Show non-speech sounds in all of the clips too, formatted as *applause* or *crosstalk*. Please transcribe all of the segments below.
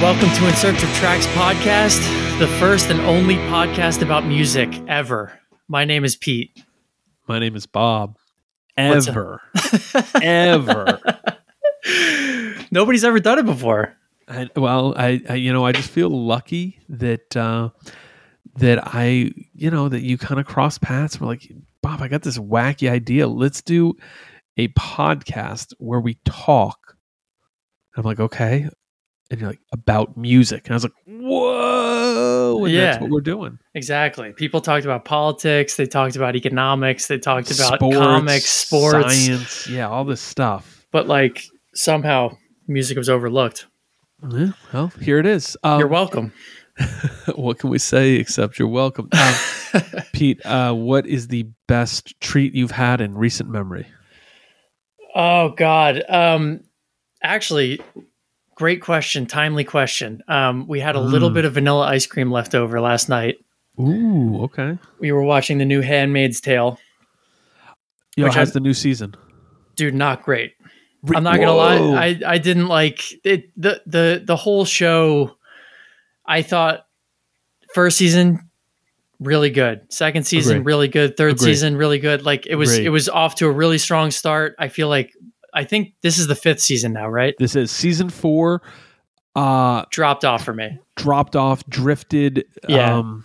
Welcome to In Search of Tracks podcast, the first and only podcast about music ever. My name is Pete. My name is Bob. Ever, *laughs* ever. *laughs* Nobody's ever done it before. I, well, I, I, you know, I just feel lucky that uh, that I, you know, that you kind of cross paths. We're like, Bob, I got this wacky idea. Let's do a podcast where we talk. I'm like, okay, and you're like about music, and I was like, whoa, and Yeah. that's what we're doing. Exactly. People talked about politics, they talked about economics, they talked about Sports, comics, sports, science, yeah, all this stuff. but like somehow music was overlooked. Yeah, well, here it is. Um, You're welcome. *laughs* what can we say except you're welcome? Um, *laughs* Pete, uh, what is the best treat you've had in recent memory? Oh God. Um actually great question, timely question. Um we had a little Mm. bit of vanilla ice cream left over last night. Ooh, okay. We were watching the new Handmaid's Tale. Yo, Which has I- the new season? Dude, not great. I'm not gonna lie. I, I didn't like it the the the whole show I thought first season really good. Second season Agree. really good. Third Agree. season really good. Like it was Agree. it was off to a really strong start. I feel like I think this is the fifth season now, right? this is season four. Uh, Dropped off for me. dropped off, drifted. Yeah. Um,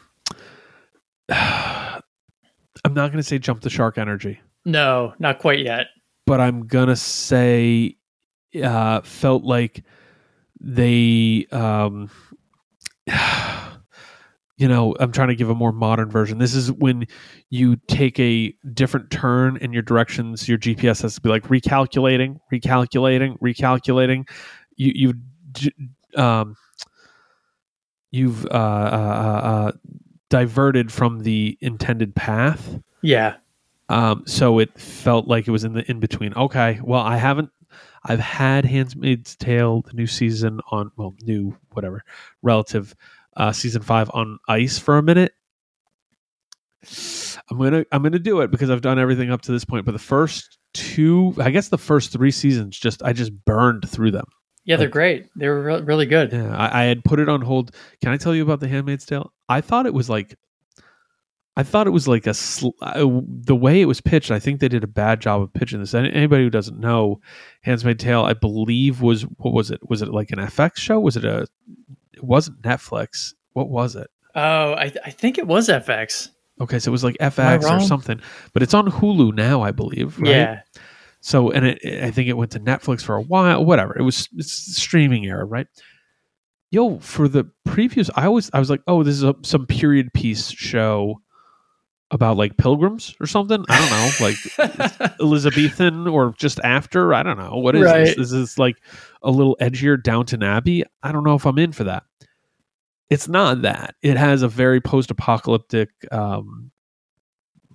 *sighs* I'm not gonna say jump the shark energy, No, not quite yet. but I'm gonna say uh, felt like they um, *sighs* you know i'm trying to give a more modern version this is when you take a different turn in your directions your gps has to be like recalculating recalculating recalculating you you um, you've uh, uh, uh, uh diverted from the intended path Yeah. um, so it felt like it was in the in between. Okay, well, I haven't. I've had *Handmaid's Tale* the new season on well, new whatever relative uh, season five on ice for a minute. I'm gonna I'm gonna do it because I've done everything up to this point. But the first two, I guess the first three seasons, just I just burned through them. Yeah, they're Like- great. They were re- really good. Yeah, I, I had put it on hold. Can I tell you about the *Handmaid's Tale*? I thought it was like, I thought it was like a sl- uh, the way it was pitched. I think they did a bad job of pitching this. Anybody who doesn't know, *Handmaid's Tale*, I believe was what was it? Was it like an FX show? Was it a? It wasn't Netflix. What was it? Oh, I, I think it was FX. Okay, so it was like FX or something, but it's on Hulu now, I believe. Right? Yeah. So, and it, I think it went to Netflix for a while. Whatever. It was it's streaming era, right? Yo, for the previous, I was I was like, oh, this is a, some period piece show about like pilgrims or something. I don't know, like *laughs* Elizabethan or just after. I don't know what is Right. this. Is this like a little edgier Downton Abbey? I don't know if I'm in for that. It's not that. It has a very post-apocalyptic, um,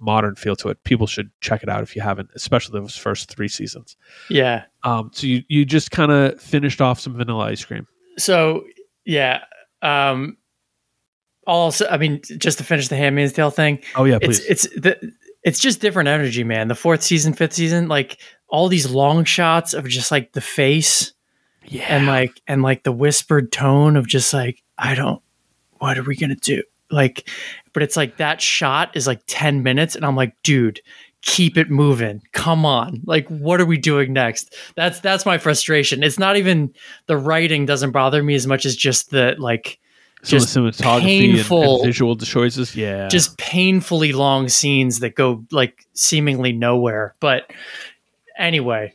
modern feel to it. People should check it out if you haven't, especially those first three seasons. yeah. Um, so you you just kind of finished off some vanilla ice cream. So yeah. Um also I mean, just to finish the Handmaid's Tale thing, Oh yeah, it's please. it's the it's just different energy, man. The fourth season, fifth season, like all these long shots of just like the face yeah, and like and like the whispered tone of just like I don't what are we going to do? Like but it's like that shot is like 10 minutes and I'm like, dude, keep it moving. Come on. Like what are we doing next? That's that's my frustration. It's not even the writing doesn't bother me as much as just the like some just of the cinematography and- painful- and, visual choices. Yeah, just painfully long scenes that go like seemingly nowhere. But anyway,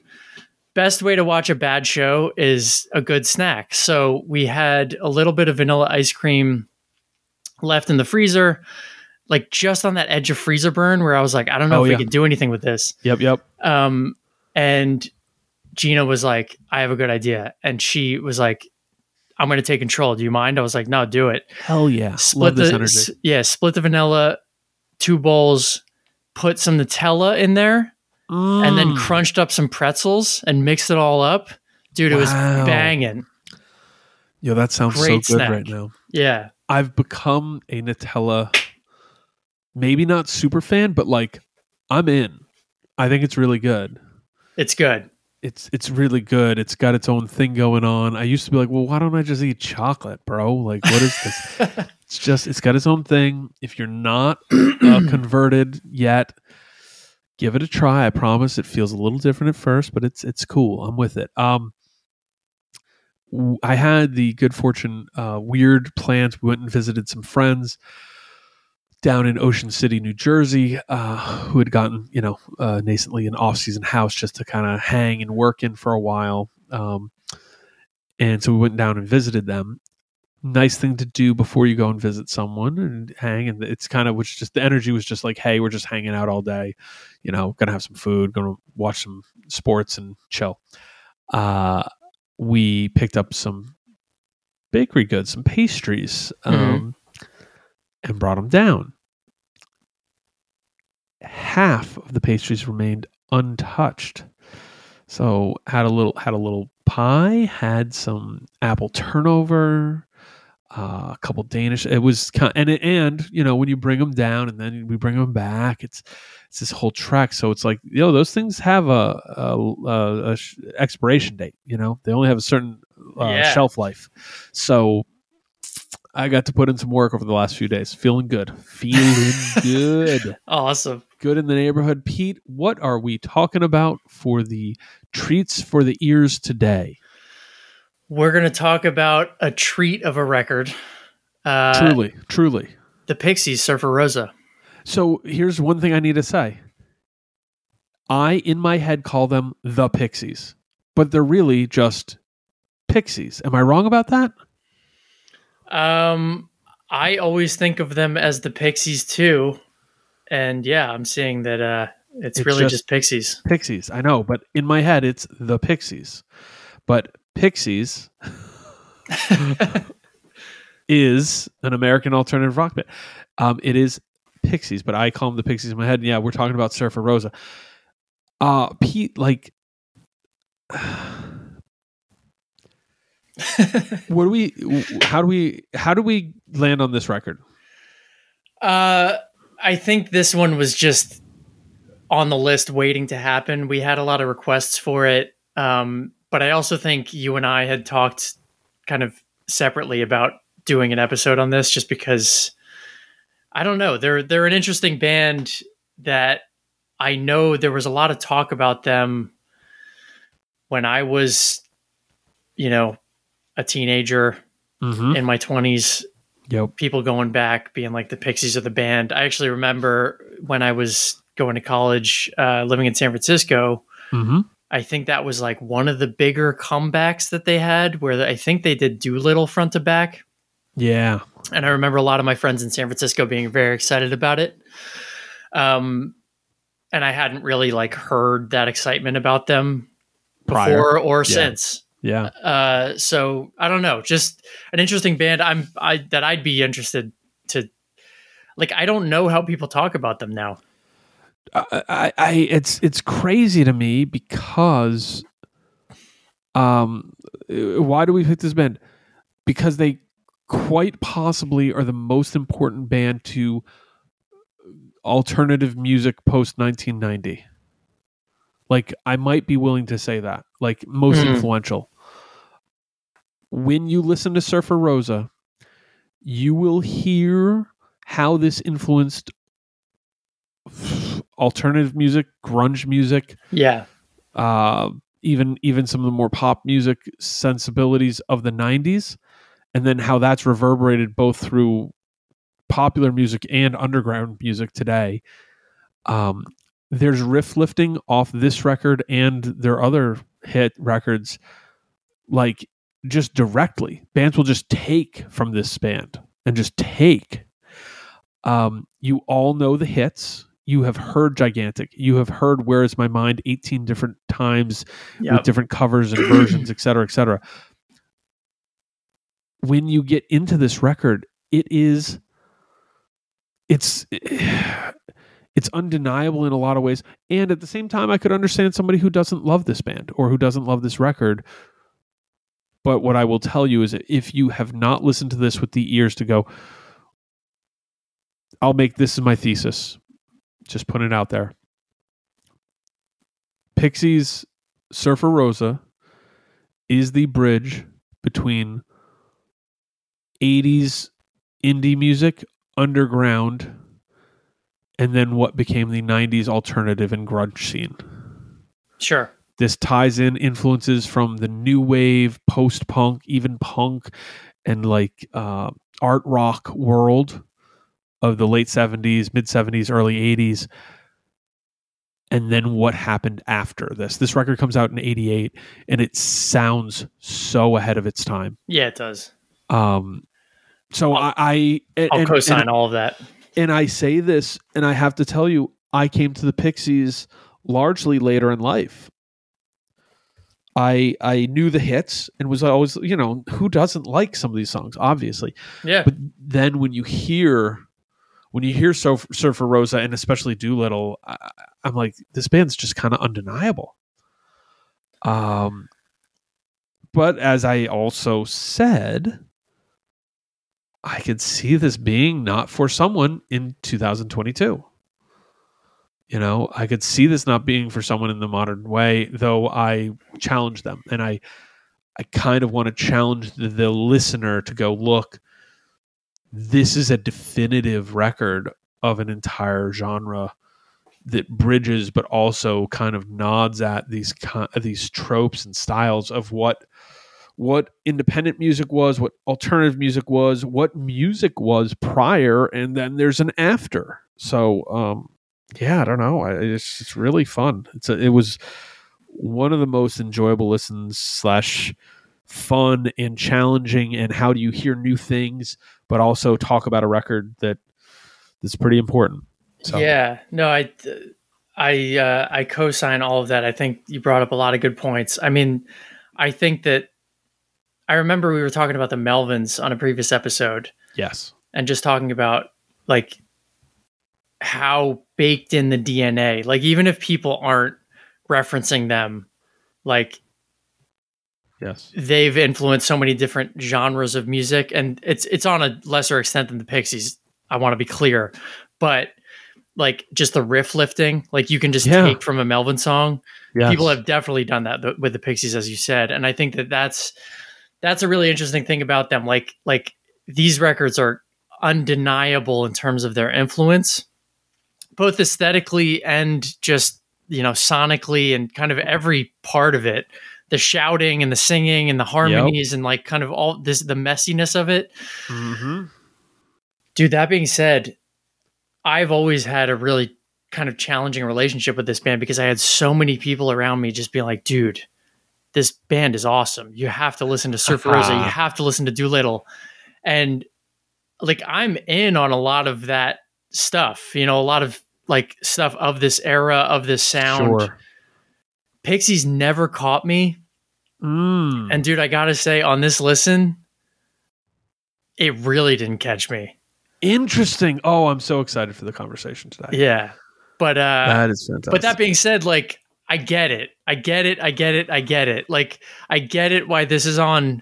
best way to watch a bad show is a good snack. So we had a little bit of vanilla ice cream left in the freezer, like just on that edge of freezer burn where I was like, I don't know Oh, if yeah. we can do anything with this. Yep, yep. Um, and Gina was like, I have a good idea. And she was like, I'm going to take control. Do you mind? I was like, no, do it Hell yeah. split Love this the energy. s- yeah split the vanilla two bowls put some nutella in there and then Mm. crunched up some pretzels and mixed it all up dude it was banging Yo, that sounds Great so good snack. right now. yeah I've become a Nutella, maybe not super fan, but like I'm in. I think it's really good. it's good it's it's really good. It's got its own thing going on. I used to be like, well, why don't I just eat chocolate, bro? Like, what is this? *laughs* it's just it's got its own thing. If you're not uh, *clears throat* converted yet, give it a try. I promise it feels a little different at first, but it's it's cool. I'm with it. Um, I had the good fortune, uh, weird plans. We went and visited some friends down in Ocean City, New Jersey, uh, who had gotten, you know, uh, nascently an off-season house just to kind of hang and work in for a while. Um, and so we went down and visited them. Nice thing to do before you go and visit someone and hang. And it's kind of which just the energy was just like, hey, we're just hanging out all day, you know, gonna have some food, gonna watch some sports and chill. Uh, we picked up some bakery goods, some pastries. Um, and brought them down. Half of the pastries remained untouched. So had a little had a little pie, had some apple turnover, uh, a couple Danish. It was kind and it, and you know when you bring them down and then we bring them back, it's it's this whole trek. So it's like you know those things have a, a, a, a expiration date. You know they only have a certain uh, Yeah. shelf life. So I got to put in some work over the last few days. Feeling good. Feeling *laughs* good. awesome. Good in the neighborhood. Pete, what are we talking about for the treats for the ears today? We're going to talk about a treat of a record. Uh, truly, truly. The Pixies, Surfer Rosa. So here's one thing I need to say. I, in my head, call them the Pixies, but they're really just Pixies. Am I wrong about that? Um, I always think of them as the Pixies too, and yeah, I'm seeing that uh, it's, It's really just- just, Pixies. Pixies. I know, but in my head, it's the Pixies. But Pixies is an American alternative rock band. Um, it is Pixies, but I call them the Pixies in my head. And yeah, we're talking about Surfer Rosa. Uh, Pete, like, *sighs* what do we? How do we? How do we land on this record? Uh, I think this one was just on the list waiting to happen. We had a lot of requests for it. Um, but I also think you and I had talked kind of separately about doing an episode on this just because I don't know. They're they're an interesting band that I know there was a lot of talk about them when I was, you know, a teenager Mm-hmm. in my 20s Yep. people going back being like the pixies of the band i actually remember when i was going to college uh, living in san francisco Mm-hmm. I think that was like one of the bigger comebacks that they had where i think they did doolittle front to back Yeah. and i remember a lot of my friends in san francisco being very excited about it um, and i hadn't really like heard that excitement about them Prior. before or Yeah. since Yeah. uh, so I don't know, just an interesting band. I'm I that I'd be interested to. Like I don't know how people talk about them now. I, I, I it's it's crazy to me because um why do we pick this band? Because they quite possibly are the most important band to alternative music post 1990 like i might be willing to say that. Like most Mhm. influential. When you listen to surfer rosa you will hear how this influenced alternative music, grunge music, Yeah, uh, even even some of the more pop music sensibilities of the '90s, and then how that's reverberated both through popular music and underground music today. Um, there's riff lifting off this record and their other hit records, like just directly. Bands will just take from this band and just take. Um, you all know the hits. You have heard Gigantic. You have heard Where Is My Mind 18 different times yeah, with different covers and versions, et cetera, et cetera. When you get into this record, it is it's *sighs* it's undeniable in a lot of ways. And at the same time, I could understand somebody who doesn't love this band or who doesn't love this record. But what I will tell you is if you have not listened to this with the ears to go, I'll make this is my thesis. Just put it out there. Pixies Surfer Rosa is the bridge between 80s indie music, underground, and then what became the 90s alternative and grunge scene. Sure. This ties in influences from the new wave, post punk, even punk, and like uh, art rock world of the late 70s, mid 70s, early 80s. And then what happened after this? This record comes out in 88 and it sounds so ahead of its time. Yeah, it does. Um, so I'll- I, I I'll co-sign all of that. and I say this, and I have to tell you, I came to the Pixies largely later in life. I I knew the hits and was always, you know, who doesn't like some of these songs, obviously. Yeah. But then when you hear when you hear Surf, Surfer Rosa and especially Doolittle, I, I'm like, this band's just kind of undeniable. Um, but as I also said, I could see this being not for someone in 2022. You know, I could see this not being for someone in the modern way, though I challenge them. And I I kind of want to challenge the, the listener to go, look, this is a definitive record of an entire genre that bridges but also kind of nods at these these tropes and styles of what what independent music was, what alternative music was, what music was prior, and then there's an after. So, um, yeah, I don't know. It's it's really fun. It's a, it was one of the most enjoyable listens slash fun and challenging. And how do you hear new things, but also talk about a record that that's pretty important. So, Yeah, no, I, I, uh, I co-sign all of that. I think you brought up a lot of good points. I mean, I think that I remember we were talking about the Melvins on a previous episode, yes, and just talking about like how baked in the DNA. Like even if people aren't referencing them, like yes, they've influenced so many different genres of music and it's it's on a lesser extent than the Pixies. I want to be clear, but like just the riff lifting, like you can just Yeah. take from a Melvin song. yes. People have definitely done that th- with the Pixies, as you said, and I think that that's that's a really interesting thing about them. Like like these records are undeniable in terms of their influence, both aesthetically and just you know sonically and kind of every part of it. The shouting and the singing and the harmonies and like kind of all this the messiness of it. hmm Dude, that being said, I've always had a really kind of challenging relationship with this band because I had so many people around me just being like, dude, this band is awesome. You have to listen to Surfer *laughs* Rosa. You have to listen to Doolittle. And like, I'm in on a lot of that stuff, you know, a lot of like stuff of this era, of this sound. Sure. Pixies never caught me. Mm. And dude, I got to say, on this listen, it really didn't catch me. Interesting. Oh, I'm so excited for the conversation today. Yeah. But, uh, that is fantastic. But that being said, like I get it. I get it. I get it. I get it. Like I get it why this is on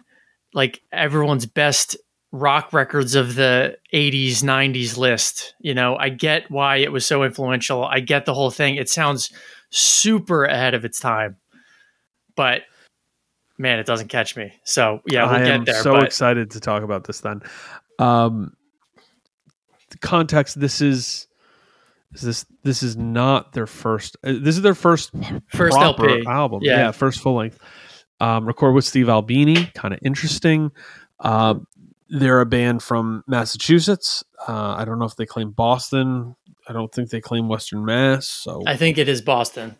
like everyone's best rock records of the 80s, 90s list. You know, I get why it was so influential. I get the whole thing. It sounds super ahead of its time. But man, it doesn't catch me. So, yeah, we'll get there. I get am there. so but excited to talk about this then. Um, the context. This is, is this this is not their first. uh, This is their first First LP. album. Yeah. Yeah. first full length. Um, record with Steve Albini. Kind of interesting. Um, they're a band from Massachusetts. Uh, I don't know if they claim Boston. I don't think they claim Western Mass. So I think it is Boston.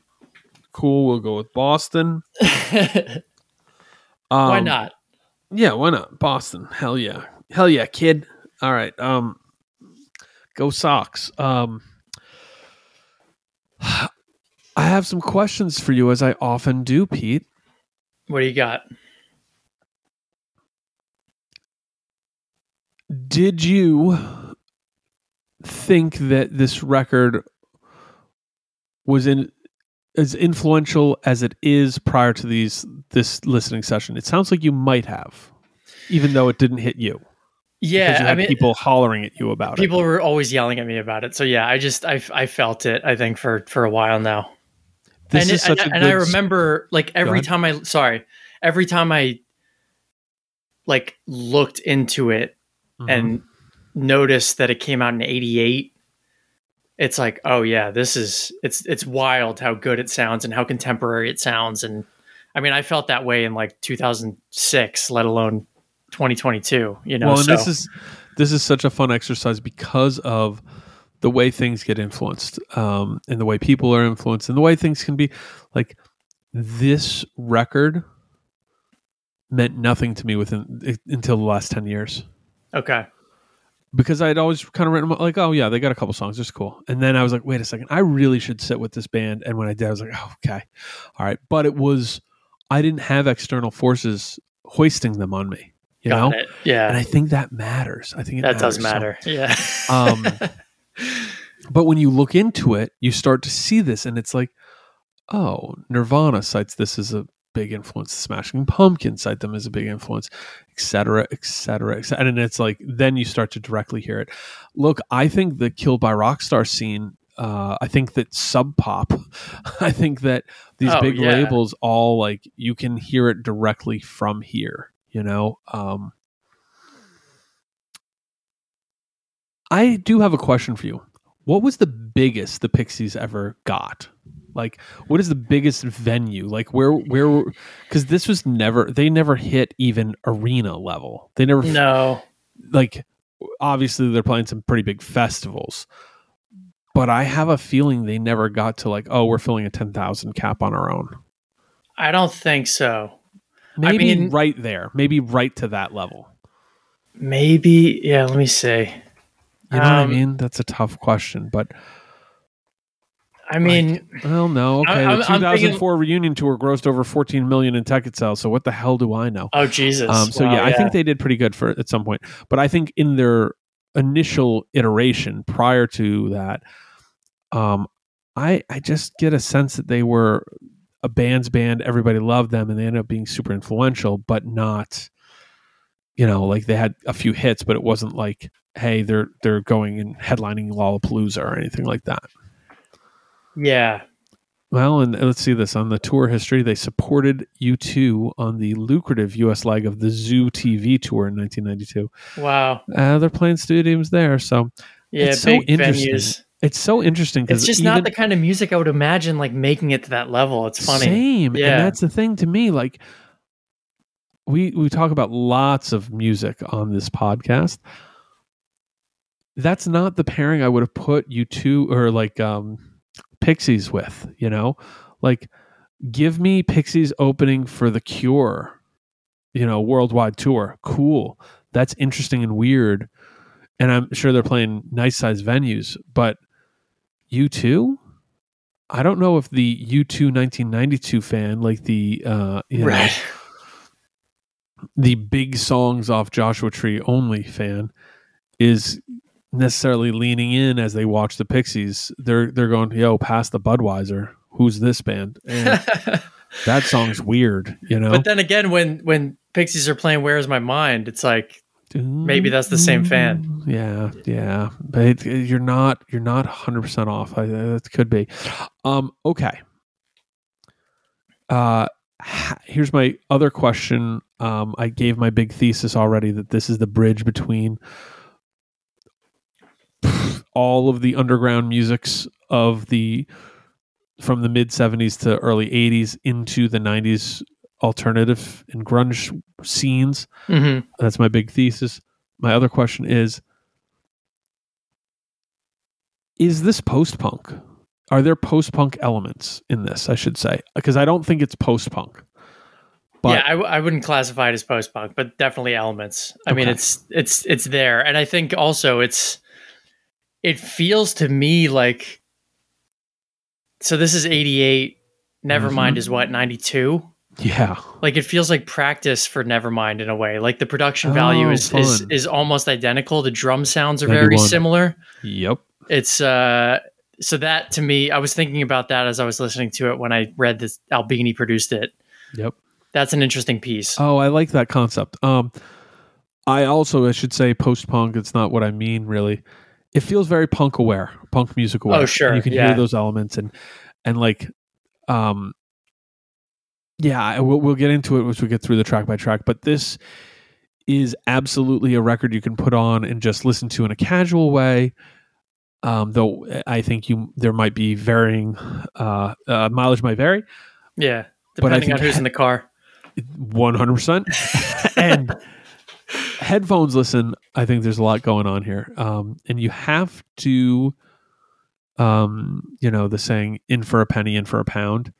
cool. We'll go with Boston. *laughs* why Um, not? Yeah, why not? Boston. Hell yeah. Hell yeah, kid. All right. Um go Sox. Um *sighs* I have some questions for you as I often do, Pete. What do you got? Did you think that this record was in as influential as it is prior to these this listening session? It sounds like you might have, even though it didn't hit you. Yeah, you I mean, people hollering at you about it. people were always yelling at me about it so yeah i just i, I felt it i think for for a while now this and is it- such and, a and I remember like every time I sorry, every time I like looked into it Mhm. and noticed that it came out in 88 it's like oh yeah this is it's it's wild how good it sounds and how contemporary it sounds. And i mean i felt that way in like 2006 let alone 2022 you know well, and so this is this is such a fun exercise because of the way things get influenced, um, and the way people are influenced, and the way things can be. Like this record meant nothing to me within until the last ten years. Okay because I'd always kind of written them like, oh yeah, they got a couple songs, it's cool. And then I was like, wait a second, I really should sit with this band. And when I did, I was like, oh, okay, all right. But it was I didn't have external forces hoisting them on me, you got know. it yeah And I think that matters. I think it that does matters. So- matter yeah *laughs* um, but when you look into it, you start to see this, and it's like, oh, Nirvana cites this as a big influence. Smashing Pumpkins cite them as a big influence, et cetera, et cetera. And it's like, then you start to directly hear it. Look, I think the Kill Rock Stars scene. Uh, I think that Sub Pop. *laughs* I think that these Oh, big yeah. labels all like you can hear it directly from here. You know. Um, I do have a question for you. What was the biggest the Pixies ever got? Like, what is the biggest venue? Like, where, where? Because this was never. They never hit even arena level. They never no like. Obviously, they're playing some pretty big festivals, but I have a feeling they never got to like, oh, we're filling a ten thousand cap on our own. i don't think so Maybe mean- right there. Maybe right to that level. maybe yeah let me see You know what I Um, mean? That's a tough question, but i mean Well, no. Okay, I'm- the I'm thinking- 2004 reunion tour grossed over 14 million in ticket sales. So what the hell do I know? oh jesus Um, so Wow, yeah, I think they did pretty good for at some point. But I think in their initial iteration prior to that, um, I I just get a sense that they were a band's band. Everybody loved them, and they ended up being super influential, but not. You know, like they had a few hits, but it wasn't like, hey, they're they're going and headlining Lollapalooza or anything like that. Yeah Well, and let's see this on the tour history. They supported U2 on the lucrative U.S. leg of the Zoo TV tour in 1992. wow Uh, they're playing stadiums there, so yeah It's so big interesting venues it's so interesting because it's just not the kind of music i would imagine like making it to that level it's funny Same, Yeah. and that's the thing to me. Like we we talk about lots of music on this podcast. That's not the pairing I would have put U2 or like um Pixies with. You know, like give me Pixies opening for the Cure. You know, worldwide tour. Cool. That's interesting and weird. And I'm sure they're playing nice sized venues, but U2? I don't know if the U2 1992 fan, like the uh, you know, the big songs off Joshua Tree only fan, is necessarily leaning in as they watch the Pixies. They're they're going, yo, pass the Budweiser. Who's this band? And *laughs* that song's weird, you know. but then again when when pixies are playing where's my mind it's like maybe that's the same fan. Yeah, yeah, but it, you're not you're not 100 percent off. I, that could be. Um, okay. Uh, here's my other question. Um, I gave my big thesis already that this is the bridge between all of the underground musics of the from the mid 70s to early 80s into the 90s alternative and grunge scenes Mhm. that's my big thesis. My other question is Is this post punk? Are there post punk elements in this, I should say? Because I don't think it's post punk. But yeah I, w- I wouldn't classify it as post punk but definitely elements i mean it's it's it's there and i think also it's it feels to me like so this is 88 nevermind Mhm. is what 92 yeah. like it feels like practice for nevermind in a way like the production value Oh, is, is fun. is almost identical the drum sounds are very similar Yep. it's uh so that to me i was thinking about that as i was listening to it when i read this albini produced it Yep. that's an interesting piece Oh, I like that concept. Um I also I should say post punk, it's not what I mean really. It feels very punk aware, punk music aware. Oh, sure, you can yeah. hear those elements and and like um, yeah, we'll, we'll get into it once we get through the track by track. But this is absolutely a record you can put on and just listen to in a casual way. Um, though I think you there might be varying uh, uh, mileage might vary. Yeah, But I depending on who's in the car. One hundred percent. *laughs* And headphones. Listen, I think there's a lot going on here, um, and you have to, um, you know, the saying "in for a penny, in for a pound."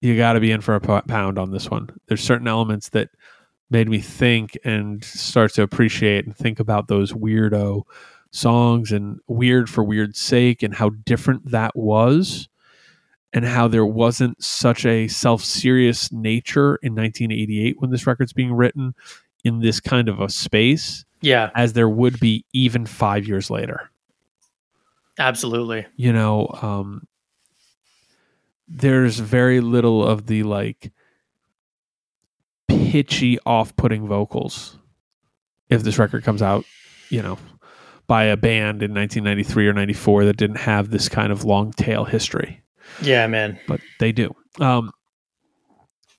You got to be in for a pound on this one. There's certain elements that made me think and start to appreciate and think about those weirdo songs and weird for weird's sake and how different that was and how there wasn't such a self-serious nature in 1988 when this record's being written in this kind of a space Yeah, as there would be even 5 years later absolutely. you know um there's very little of the like pitchy off-putting vocals if this record comes out you know by a band in 1993 or 94 that didn't have this kind of long tail history Yeah, man. but they do. Um,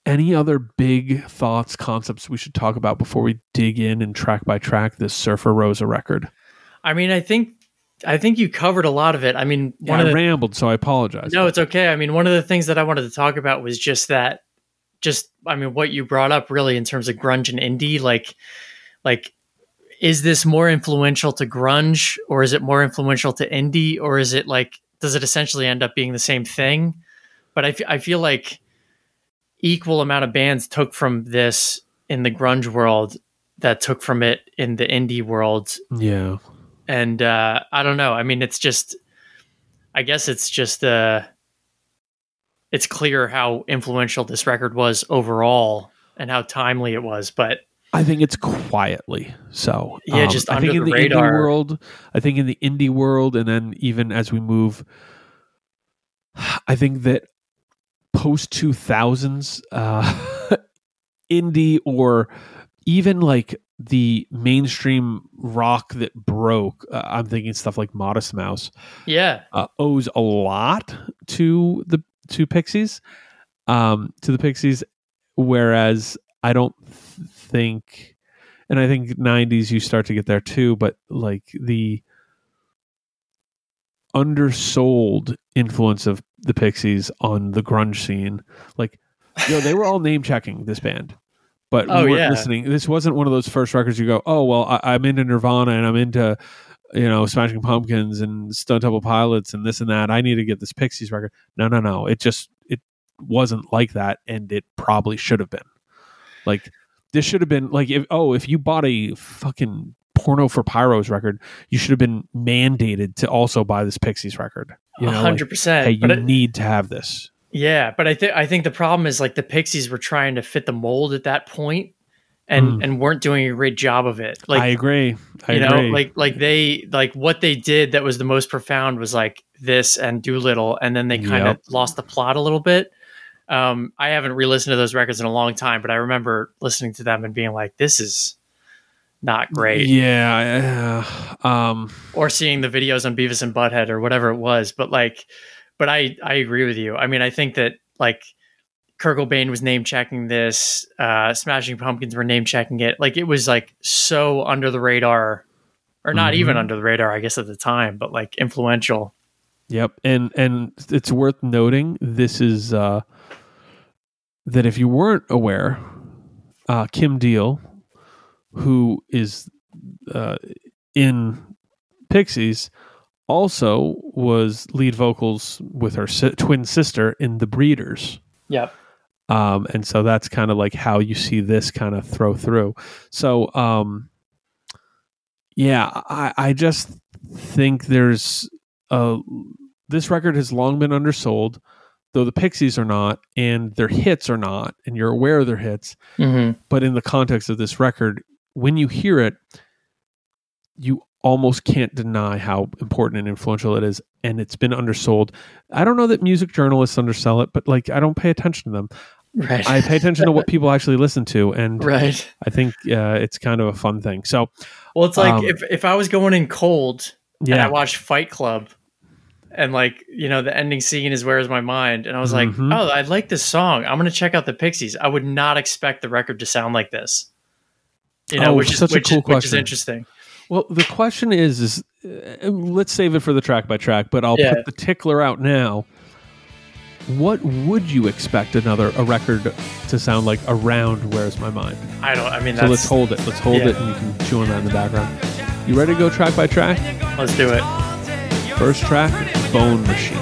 any other big thoughts, concepts we should talk about before we dig in and track by track this Surfer Rosa record? I mean, I think I think you covered a lot of it. I mean, one I of the rambled, so I apologize. No, it's okay. I mean, one of the things that I wanted to talk about was just that just I mean what you brought up really in terms of grunge and indie like like is this more influential to grunge or is it more influential to indie or is it like does it essentially end up being the same thing? But I, f- I feel like equal amount of bands took from this in the grunge world that took from it in the indie world yeah, and uh, I don't know. I mean, it's just, I guess it's just, uh, it's clear how influential this record was overall and how timely it was. But I think it's quietly so. Um, Yeah, just I think in the the indie world. I think in the indie world, and then even as we move, I think that post two thousands uh, *laughs* indie or even like the mainstream rock that broke. Uh, I'm thinking stuff like Modest Mouse yeah, uh, owes a lot to the to Pixies, um, to the Pixies, whereas I don't th- think, and I think '90s you start to get there too, but like the undersold influence of the Pixies on the grunge scene, like you know, they were all *laughs* name checking this band. But we Oh, weren't yeah. listening. This wasn't one of those first records you go, oh well, I, I'm into Nirvana and I'm into you know, Smashing Pumpkins and Stone Temple Pilots and this and that. I need to get this Pixies record. No, no, no. It just it wasn't like that, and it probably should have been. Like this should have been like if oh if you bought a fucking porno for pyros record, you should have been mandated to also buy this Pixies record. You know, hundred percent. hey, you it- need to have this. yeah, but I think I think the problem is like the Pixies were trying to fit the mold at that point, and Mm. and weren't doing a great job of it. Like I agree. I you agree. know like like they like what they did that was the most profound was like this and doolittle and then they kind of Yep. lost the plot a little bit um i haven't re-listened to those records in a long time but i remember listening to them and being like this is not great Yeah. uh, um. or seeing the videos on beavis and butthead or whatever it was but like but i i agree with you i mean i think that like Kurt Cobain was name checking this. Uh, Smashing Pumpkins were name checking it. Like it was like so under the radar, or not even Mhm. under the radar, I guess at the time, but like influential. Yep, and and it's worth noting this is uh, that if you weren't aware, uh, Kim Deal, who is uh, in Pixies, also was lead vocals with her si- twin sister in The Breeders. Yep. Um, and so that's kind of like how you see this kind of throw through. So, um, yeah, I, I just think there's a this record has long been undersold, though the Pixies are not, and their hits are not, and you're aware of their hits. Mm-hmm. But in the context of this record, when you hear it, you almost can't deny how important and influential it is, and it's been undersold. I don't know that music journalists undersell it, but like I don't pay attention to them. Right. I pay attention to what people actually listen to, and *laughs* right. I think uh, it's kind of a fun thing. So, Well, it's like Um, if, if I was going in cold and I yeah, watched Fight Club, and like you know the ending scene is "Where's My Mind," and I was Mhm. like, oh, I like this song. I'm gonna check out the Pixies. I would not expect the record to sound like this. You know, Oh, which is such a which, cool is, which is question. interesting. Well, the question is, is uh, let's save it for the track by track, but I'll Yeah. put the tickler out now. What would you expect another a record to sound like around Where's My Mind? I don't. I mean, So let's hold it. Let's hold yeah. it and you can chew on that in the background. You ready to go track by track? let's do it. First track, Bone Machine.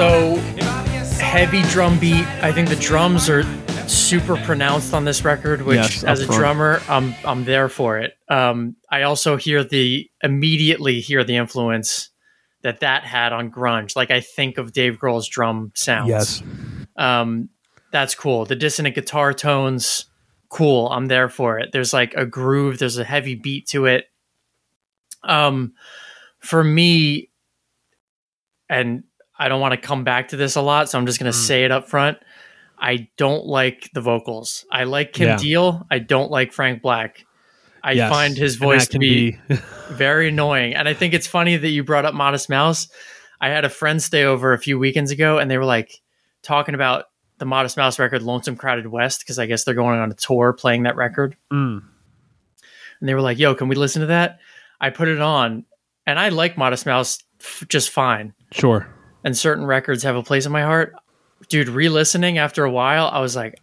So, soda. Hey, buy me a soda. Heavy drum beat. I think the drums are super pronounced on this record. Which, Yes, as a front. drummer, I'm I'm there for it. Um, I also hear the immediately hear the influence that that had on grunge. Like I think of Dave Grohl's drum sounds. Yes. um, that's cool. The dissonant guitar tones, cool. I'm there for it. There's like a groove. There's a heavy beat to it. Um, for me, and I don't want to come back to this a lot, so I'm just going to Mm. say it up front. I don't like the vocals. I like Kim Yeah. Deal. I don't like Frank Black. I Yes. find his voice to be *laughs* *laughs* very annoying. And I think it's funny that you brought up Modest Mouse. I had a friend stay over a few weekends ago and they were like talking about the Modest Mouse record, Lonesome Crowded West, because I guess they're going on a tour playing that record. Mm. And they were like, yo, can we listen to that? I put it on and I like Modest Mouse f- just fine. Sure. And certain records have a place in my heart. Dude, re listening after a while, I was like,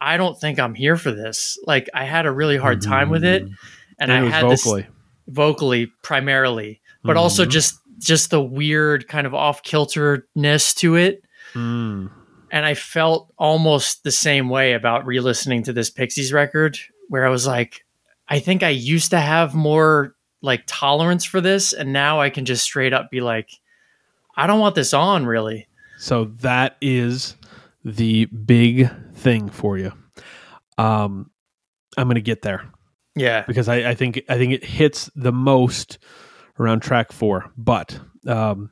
I don't think I'm here for this. Like, I had a really hard time with it. And, And, I it was had this vocally. vocally primarily, but also Mhm. just just the weird kind of off kilterness to it. Mm. And I felt almost the same way about re-listening to this Pixies record, where I was like, I think I used to have more like tolerance for this, and now I can just straight up be like, I don't want this on really. So that is the big thing for you. Um, I'm going to get there Yeah. because I, I think I think it hits the most around track four. But um,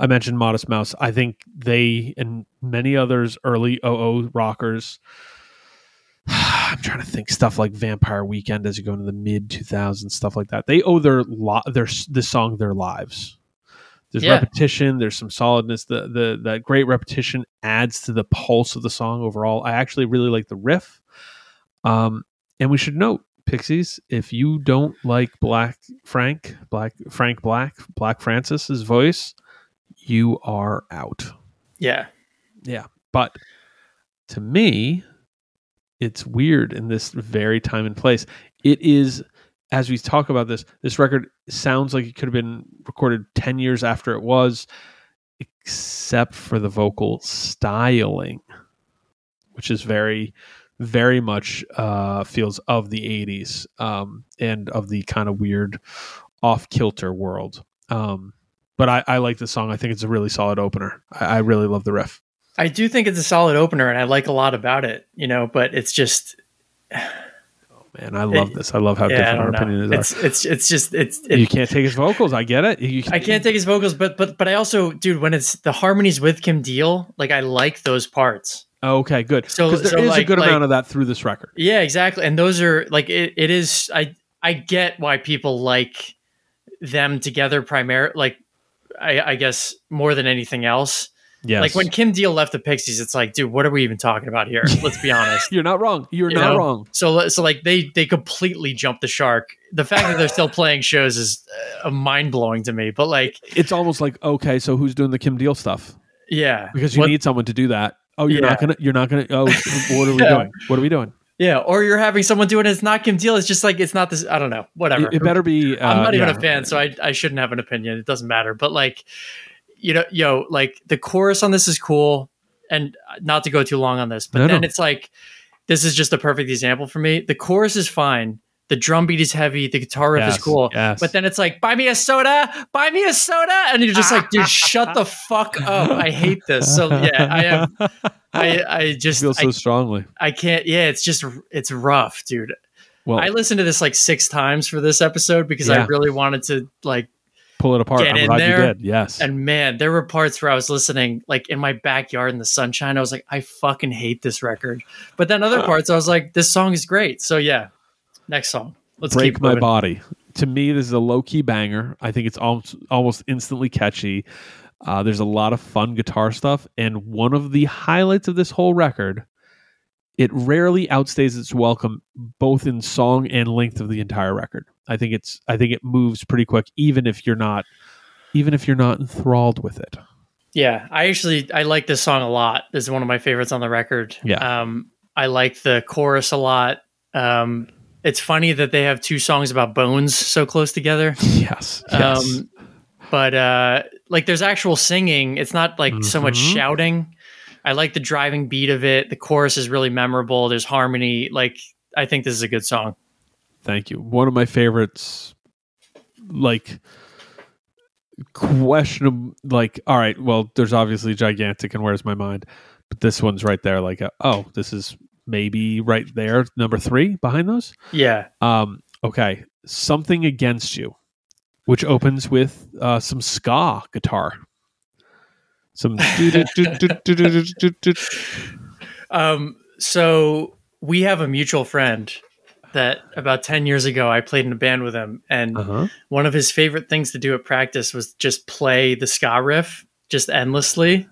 I mentioned Modest Mouse. I think they and many others early OO rockers. *sighs* I'm trying to think stuff like Vampire Weekend as you go into the mid 2000s, stuff like that. They owe their li- their this song their lives. There's Yeah. repetition. There's some solidness. The the that great repetition adds to the pulse of the song overall. I actually really like the riff. Um, and we should note, Pixies, if you don't like Black Frank, Black Frank Black, Black Francis's voice, you are out. Yeah. Yeah, but to me, it's weird in this very time and place. It is, as we talk about this, this record sounds like it could have been recorded 10 years after it was, except for the vocal styling, which is very, very much uh, feels of the 80s um, and of the kind of weird off kilter world. Um, but I, I like the song. I think it's a really solid opener. I, I really love the riff. I do think it's a solid opener and I like a lot about it, you know, but it's just Man, I love this. I love how yeah, different our know. opinions It's it's it's just it's it, you can't take his vocals. I get it. You, I can't take his vocals, but but but I also, dude, when it's the harmonies with Kim Deal, like I like those parts. Okay, good. So- there is so, a like- good like- amount of that through this record. Yeah, exactly. And those are like it, it is. I I get why people like them together. Primary, like I, I guess more than anything else. Yes. Like when Kim Deal left the Pixies, it's like, dude, what are we even talking about here? Let's be honest. *laughs* you're not wrong. You're You not know? wrong. So so like they they completely jumped the shark. The fact that they're still playing shows is uh, mind blowing to me. But like It's almost like okay, so who's doing the Kim Deal stuff? Yeah. because you What- need someone to do that. Oh, you're Yeah. not gonna. You're not gonna. Oh, *laughs* what are we Yeah. doing? What are we doing? Yeah, or you're having someone do it. It's not Kim Deal. It's just like it's not this. I don't know. Whatever. It, it better be. Uh, I'm not even yeah. a fan, so I I shouldn't have an opinion. It doesn't matter. But like, you know, yo, like the chorus on this is cool, and not to go too long on this, but No, then no. it's like this is just a perfect example for me. The chorus is fine. The drum beat is heavy. The guitar riff Yes, is cool. yes. But then it's like, buy me a soda, buy me a soda, and you're just like, dude, shut the fuck up. I hate this. So yeah, I am. I I *laughs* just feel so I, strongly. I can't. Yeah, it's just it's rough, dude. Well, I listened to this like six times for this episode because I really wanted to like pull it apart. get I'm in glad there you did. Yes. and man, there were parts where I was listening like in my backyard in the sunshine. I was like, I fucking hate this record. But then other parts I was like, this song is great. So yeah. Next song. Let's break keep my body. To me, this is a low key banger. I think it's almost almost instantly catchy. Uh, there's a lot of fun guitar stuff, and one of the highlights of this whole record, it rarely outstays its welcome, both in song and length of the entire record. I think it's I think it moves pretty quick, even if you're not even if you're not enthralled with it. Yeah, I actually I like this song a lot. This is one of my favorites on the record. Yeah. Um I like the chorus a lot. Um it's funny that they have two songs about bones so close together. *laughs* Yes. Yes. Um, but uh, like there's actual singing. It's not like so much Mhm. shouting. I like the driving beat of it. The chorus is really memorable. There's harmony. Like I think this is a good song. Thank you. One of my favorites, like questionable. Like, all right, well, there's obviously gigantic, and where's my mind? But this one's right there. Like, uh, oh, this is maybe right there, number three behind those. Yeah. Um, okay, something against you, which opens with uh, some ska guitar. Some *laughs* Um, so we have a mutual friend that about 10 years ago I played in a band with him and uh-huh. one of his favorite things to do at practice was just play the ska riff just endlessly.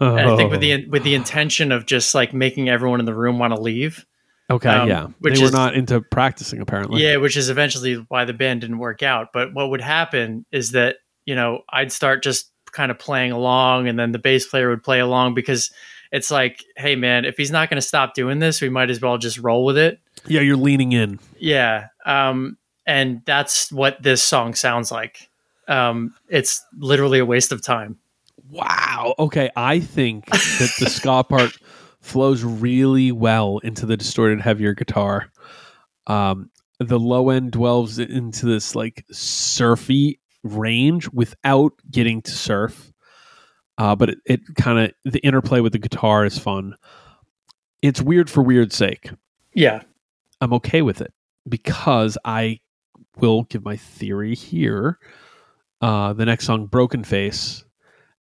And I think with Oh. the with the intention of just like making everyone in the room want to leave. okay, um, yeah, which they were is- not into practicing apparently. Yeah, which is eventually why the band didn't work out. But what would happen is that, you know, I'd start just kind of playing along and then the bass player would play along because it's like, hey man, if he's not going to stop doing this, we might as well just roll with it. yeah, you're leaning in. Yeah. Um and that's what this song sounds like. Um it's literally a waste of time. Wow. Okay, I think that the ska *laughs* part flows really well into the distorted, heavier guitar. Um, the low end dwells into this like surfy range without getting to surf. Uh, but it, it kind of the interplay with the guitar is fun. It's weird for weird's sake. Yeah. I'm okay with it because I will give my theory here. Uh, the next song, Broken Face.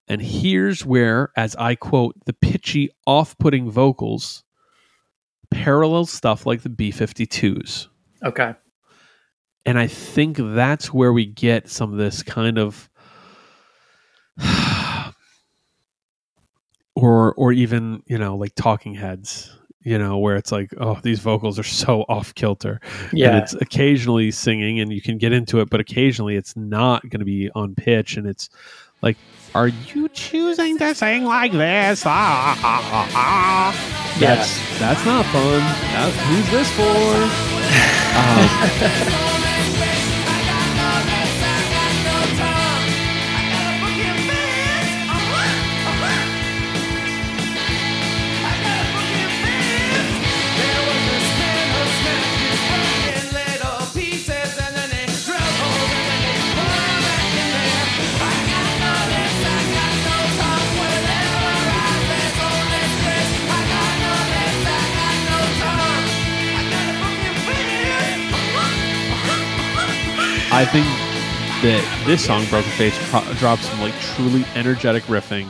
And here's where, as I quote, the pitchy, off putting vocals parallel stuff like the B 52s. Okay. And I think that's where we get some of this kind of. Or or even you know like talking heads you know where it's like oh these vocals are so *laughs* off kilter and Yeah. it's occasionally singing and you can get into it but occasionally it's not going to be on pitch and it's like are you choosing to sing like this ah, ah, ah, ah. Yeah. that's that's not fun that's, who's this for *laughs* um, I think that this song, Broken Face, pro- drops some like truly energetic riffing.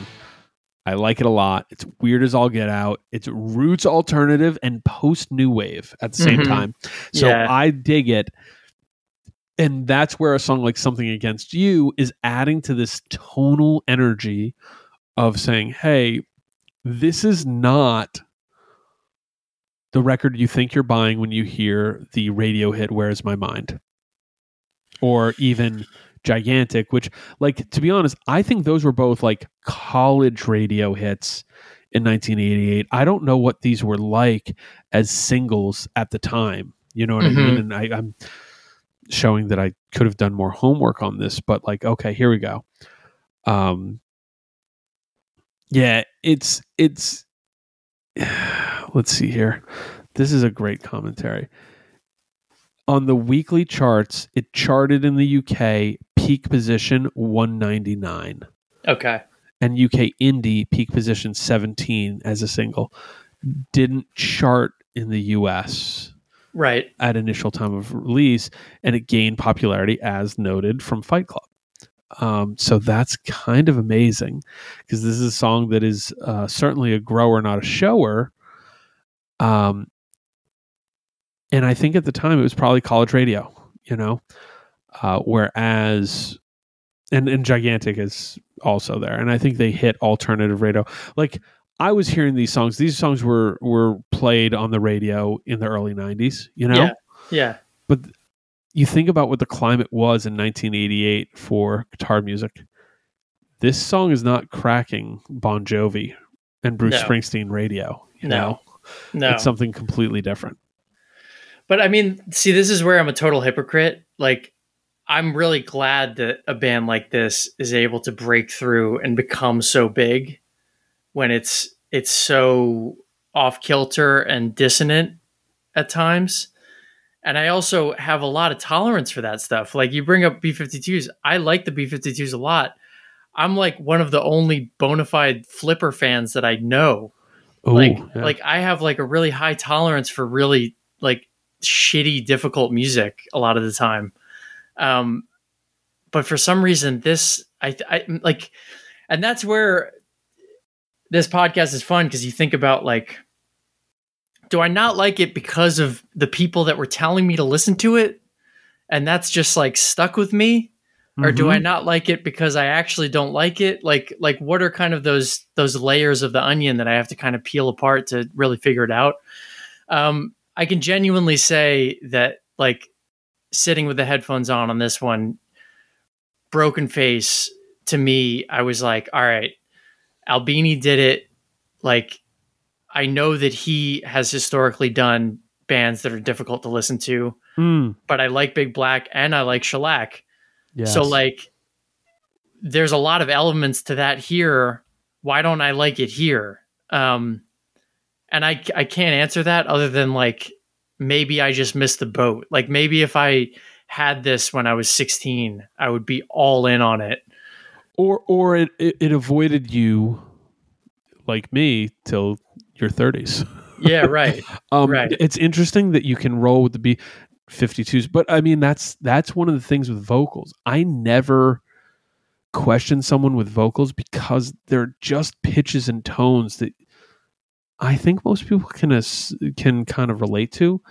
I like it a lot. It's weird as all get out. It's roots alternative and post new wave at the same Mhm. time. So Yeah. I dig it. And that's where a song like Something Against You is adding to this tonal energy of saying, hey, this is not the record you think you're buying when you hear the radio hit Where's My Mind? Or even Gigantic, which, like, to be honest, I think those were both like college radio hits in 1988. I don't know what these were like as singles at the time. You know what I mean? Mhm. And I, I'm showing that I could have done more homework on this, but like, okay, here we go. Um, yeah, it's it's. *sighs* Let's see here. This is a great commentary. On the weekly charts, it charted in the UK peak position 199 Okay. and UK indie peak position 17 as a single. Didn't chart in the US Right. at initial time of release, and it gained popularity as noted from Fight Club. Um, so that's kind of amazing because this is a song that is uh, certainly a grower, not a shower. Um, and I think at the time it was probably college radio, you know, uh, whereas and and gigantic is also there, and I think they hit alternative radio. Like I was hearing these songs; these songs were were played on the radio in the early '90s, you know. Yeah. Yeah. But you think about what the climate was in 1988 for guitar music. This song is not cracking Bon Jovi and Bruce No. Springsteen radio. You No. know, No. it's something completely different. But I mean, see, this is where I'm a total hypocrite. Like, I'm really glad that a band like this is able to break through and become so big when it's it's so off kilter and dissonant at times. And I also have a lot of tolerance for that stuff. Like you bring up B52s, I like the B52s a lot. I'm like one of the only bona fide flipper fans that I know Ooh, like yeah. like I have like a really high tolerance for really like shitty difficult music a lot of the time. Um but for some reason this I I like and that's where this podcast is fun because you think about like do I not like it because of the people that were telling me to listen to it and that's just like stuck with me or do I Mhm. not like it because I actually don't like it? Like like what are kind of those those layers of the onion that I have to kind of peel apart to really figure it out? Um, I can genuinely say that like sitting with the headphones on on this one, broken face to me, I was like, all right, Albini did it. Like I know that he has historically done bands that are difficult to listen to, Mm, but I like Big Black and I like Shellac. yes. So like there's a lot of elements to that here. Why don't I like it here? Um and I I can't answer that other than like maybe I just missed the boat. Like maybe if I had this when I was 16, I would be all in on it. or or it, it it avoided you like me till your 30s. *laughs* Yeah, right. Um, Right. It's interesting that you can roll with the B 52s, but I mean that's that's one of the things with vocals. I never question someone with vocals because they're just pitches and tones that I think most people can as- can kind of relate to.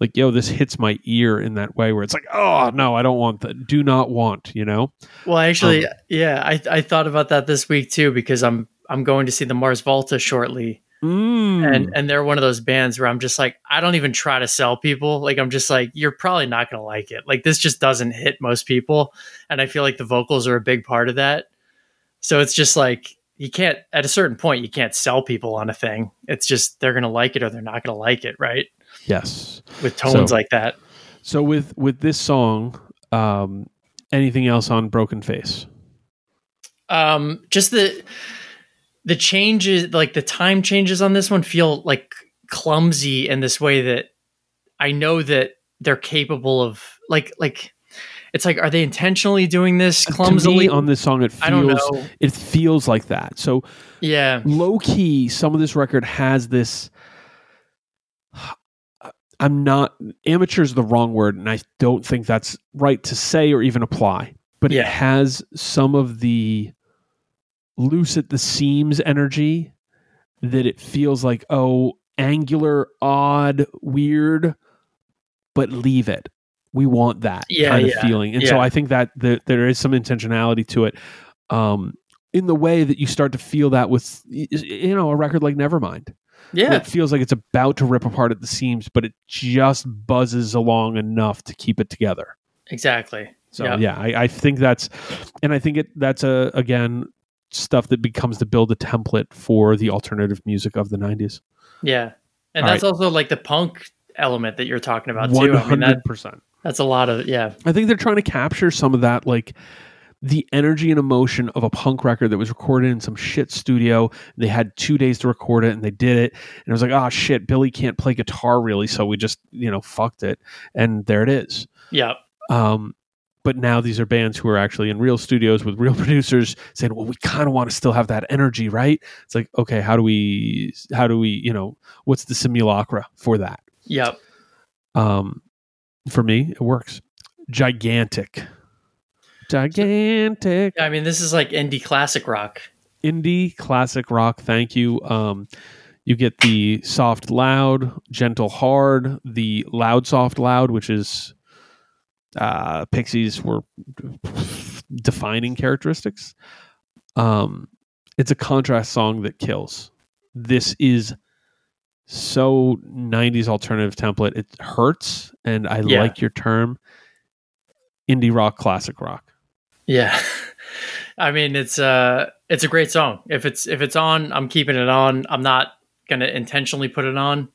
Like, yo, this hits my ear in that way where it's like, oh no, I don't want that. Do not want, you know. Well, actually, Um, yeah, I I thought about that this week too because I'm I'm going to see the Mars Volta shortly. Mm. and and they're one of those bands where I'm just like I don't even try to sell people. Like I'm just like you're probably not going to like it. Like this just doesn't hit most people, and I feel like the vocals are a big part of that. So it's just like you can't at a certain point you can't sell people on a thing. It's just they're going to like it or they're not going to like it, right? yes. With tones So- like that. So with with this song, um, anything else on Broken Face? Um just the the changes like the time changes on this one feel like clumsy in this way that I know that they're capable of like like it's like are they intentionally doing this uh, To clumsily me, on this song, it I don't feels know. it feels like that. So Yeah. low key, some of this record has this. *sighs* I'm not amateur is the wrong word, and I don't think that's right to say or even apply. But Yeah. it has some of the loose at the seams energy that it feels like oh angular, odd, weird, but leave it. We want that Yeah, kind of yeah, feeling, and so. I think that the, there is some intentionality to it. Um, in the way that you start to feel that with you know a record like Nevermind, Yeah. it feels like it's about to rip apart at the seams, but it just buzzes along enough to keep it together. exactly. So Yep. yeah, I, I think that's, and I think it that's a again stuff that becomes to build a template for the alternative music of the '90s. Yeah. And All that's also like the punk element that you're talking about too. One I mean, that, hundred percent. That's a lot of yeah. I think they're trying to capture some of that, like the energy and emotion of a punk record that was recorded in some shit studio. They had two days to record it, and they did it. And it was like, oh shit, Billy can't play guitar really, so we just you know fucked it, and there it is. Yeah. Um, but now these are bands who are actually in real studios with real *laughs* producers saying, "Well, we kind of want to still have that energy, right?" It's like, okay, how do we, how do we, you know, what's the simulacra for that? Yep. Um, for me, it works. Gigantic, gigantic Yeah, I mean, this is like indie classic rock. indie classic rock. Thank you. Um, you get the soft, loud, gentle, hard, the loud, soft, loud, which is uh, Pixies were defining characteristics. Um, it's a contrast song that kills. This is so 90s alternative template. It hurts, and I Yeah. like your term indie rock, classic rock. Yeah. *laughs* I mean, it's uh it's a great song. If it's if it's on, I'm keeping it on. I'm not going to intentionally put it on.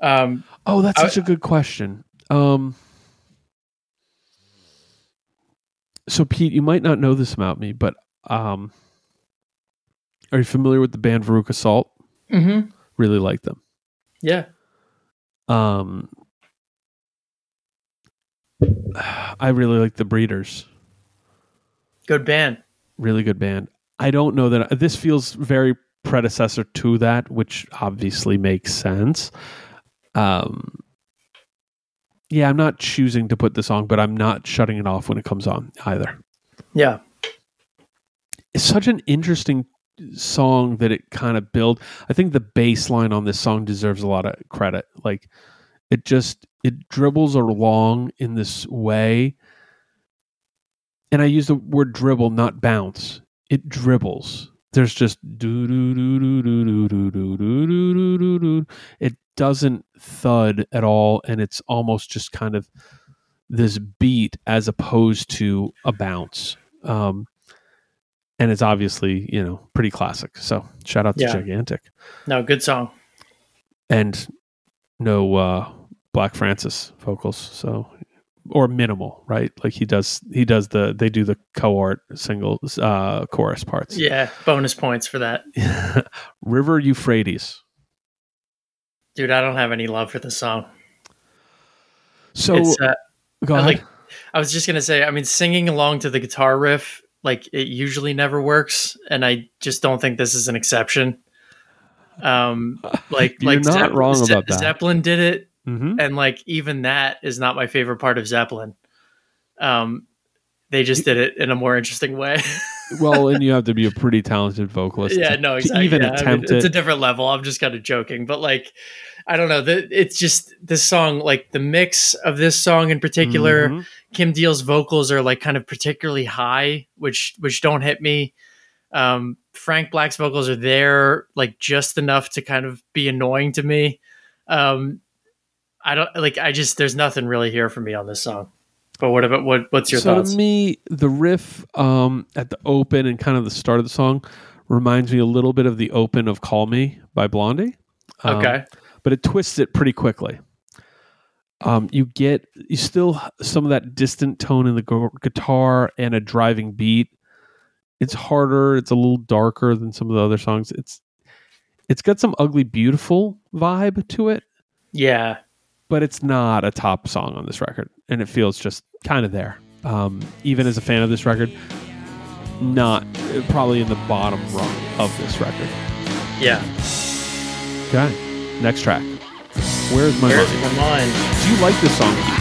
Um Oh, that's I- such a good question. Um, so Pete, you might not know this about me, but um, are you familiar with the band Veruca Salt? mhm. Really like them. Yeah. Um, *sighs* I really like the Breeders. Good band. Really good band. I don't know that this feels very predecessor to that, which obviously makes sense. Um, yeah, I'm not choosing to put this on, but I'm not shutting it off when it comes on either. Yeah. It's such an interesting song that it kind of build. I think the bass line on this song deserves a lot of credit. Like it just it dribbles along in this way. And I use the word dribble, not bounce. It dribbles. There's just do do do do do do do do do do do do. It doesn't thud at all, and it's almost just kind of this beat as opposed to a bounce. Um, and it's obviously you know pretty classic. So shout out to Yeah. Gigantic No, good song. and no uh, Black Francis vocals. So or minimal, right? Like he does he does the they do the co-art singles uh, chorus parts. Yeah, bonus points for that. *laughs* River Euphrates. Dude, I don't have any love for the song. So it's uh, go I ahead. like- I was just gonna say, I mean, singing along to the guitar riff, like it usually never works, and I just don't think this is an exception. Um, *laughs* like You're like not wrong about that. Zeppelin did it, Mhm. and like even that is not my favorite part of Zeppelin. Um, they just did it in a more interesting way. *laughs* well, and you have to be a pretty talented vocalist. yeah, to, no, exactly. even yeah, I mean, attempt it's a different level. I'm just kind of joking, but like, I don't know. The, it's just this song, like the mix of this song in particular. Mhm. Kim Deal's vocals are like kind of particularly high, which which don't hit me. Um, Frank Black's vocals are there, like just enough to kind of be annoying to me. Um, I don't like. I just there's nothing really here for me on this song. But what about what? What's your so thoughts? to me, the riff um, at the open and kind of the start of the song reminds me a little bit of the open of "Call Me" by Blondie. Um, okay, but it twists it pretty quickly. Um, you get you still some of that distant tone in the gu- guitar and a driving beat. It's harder. It's a little darker than some of the other songs. It's it's got some ugly beautiful vibe to it, yeah, but it's not a top song on this record, and it feels just kind of there. Um, even as a fan of this record, not probably in the bottom rung of this record. yeah. Okay, next track. Where's my Where's mind? my mind? Do you like this song?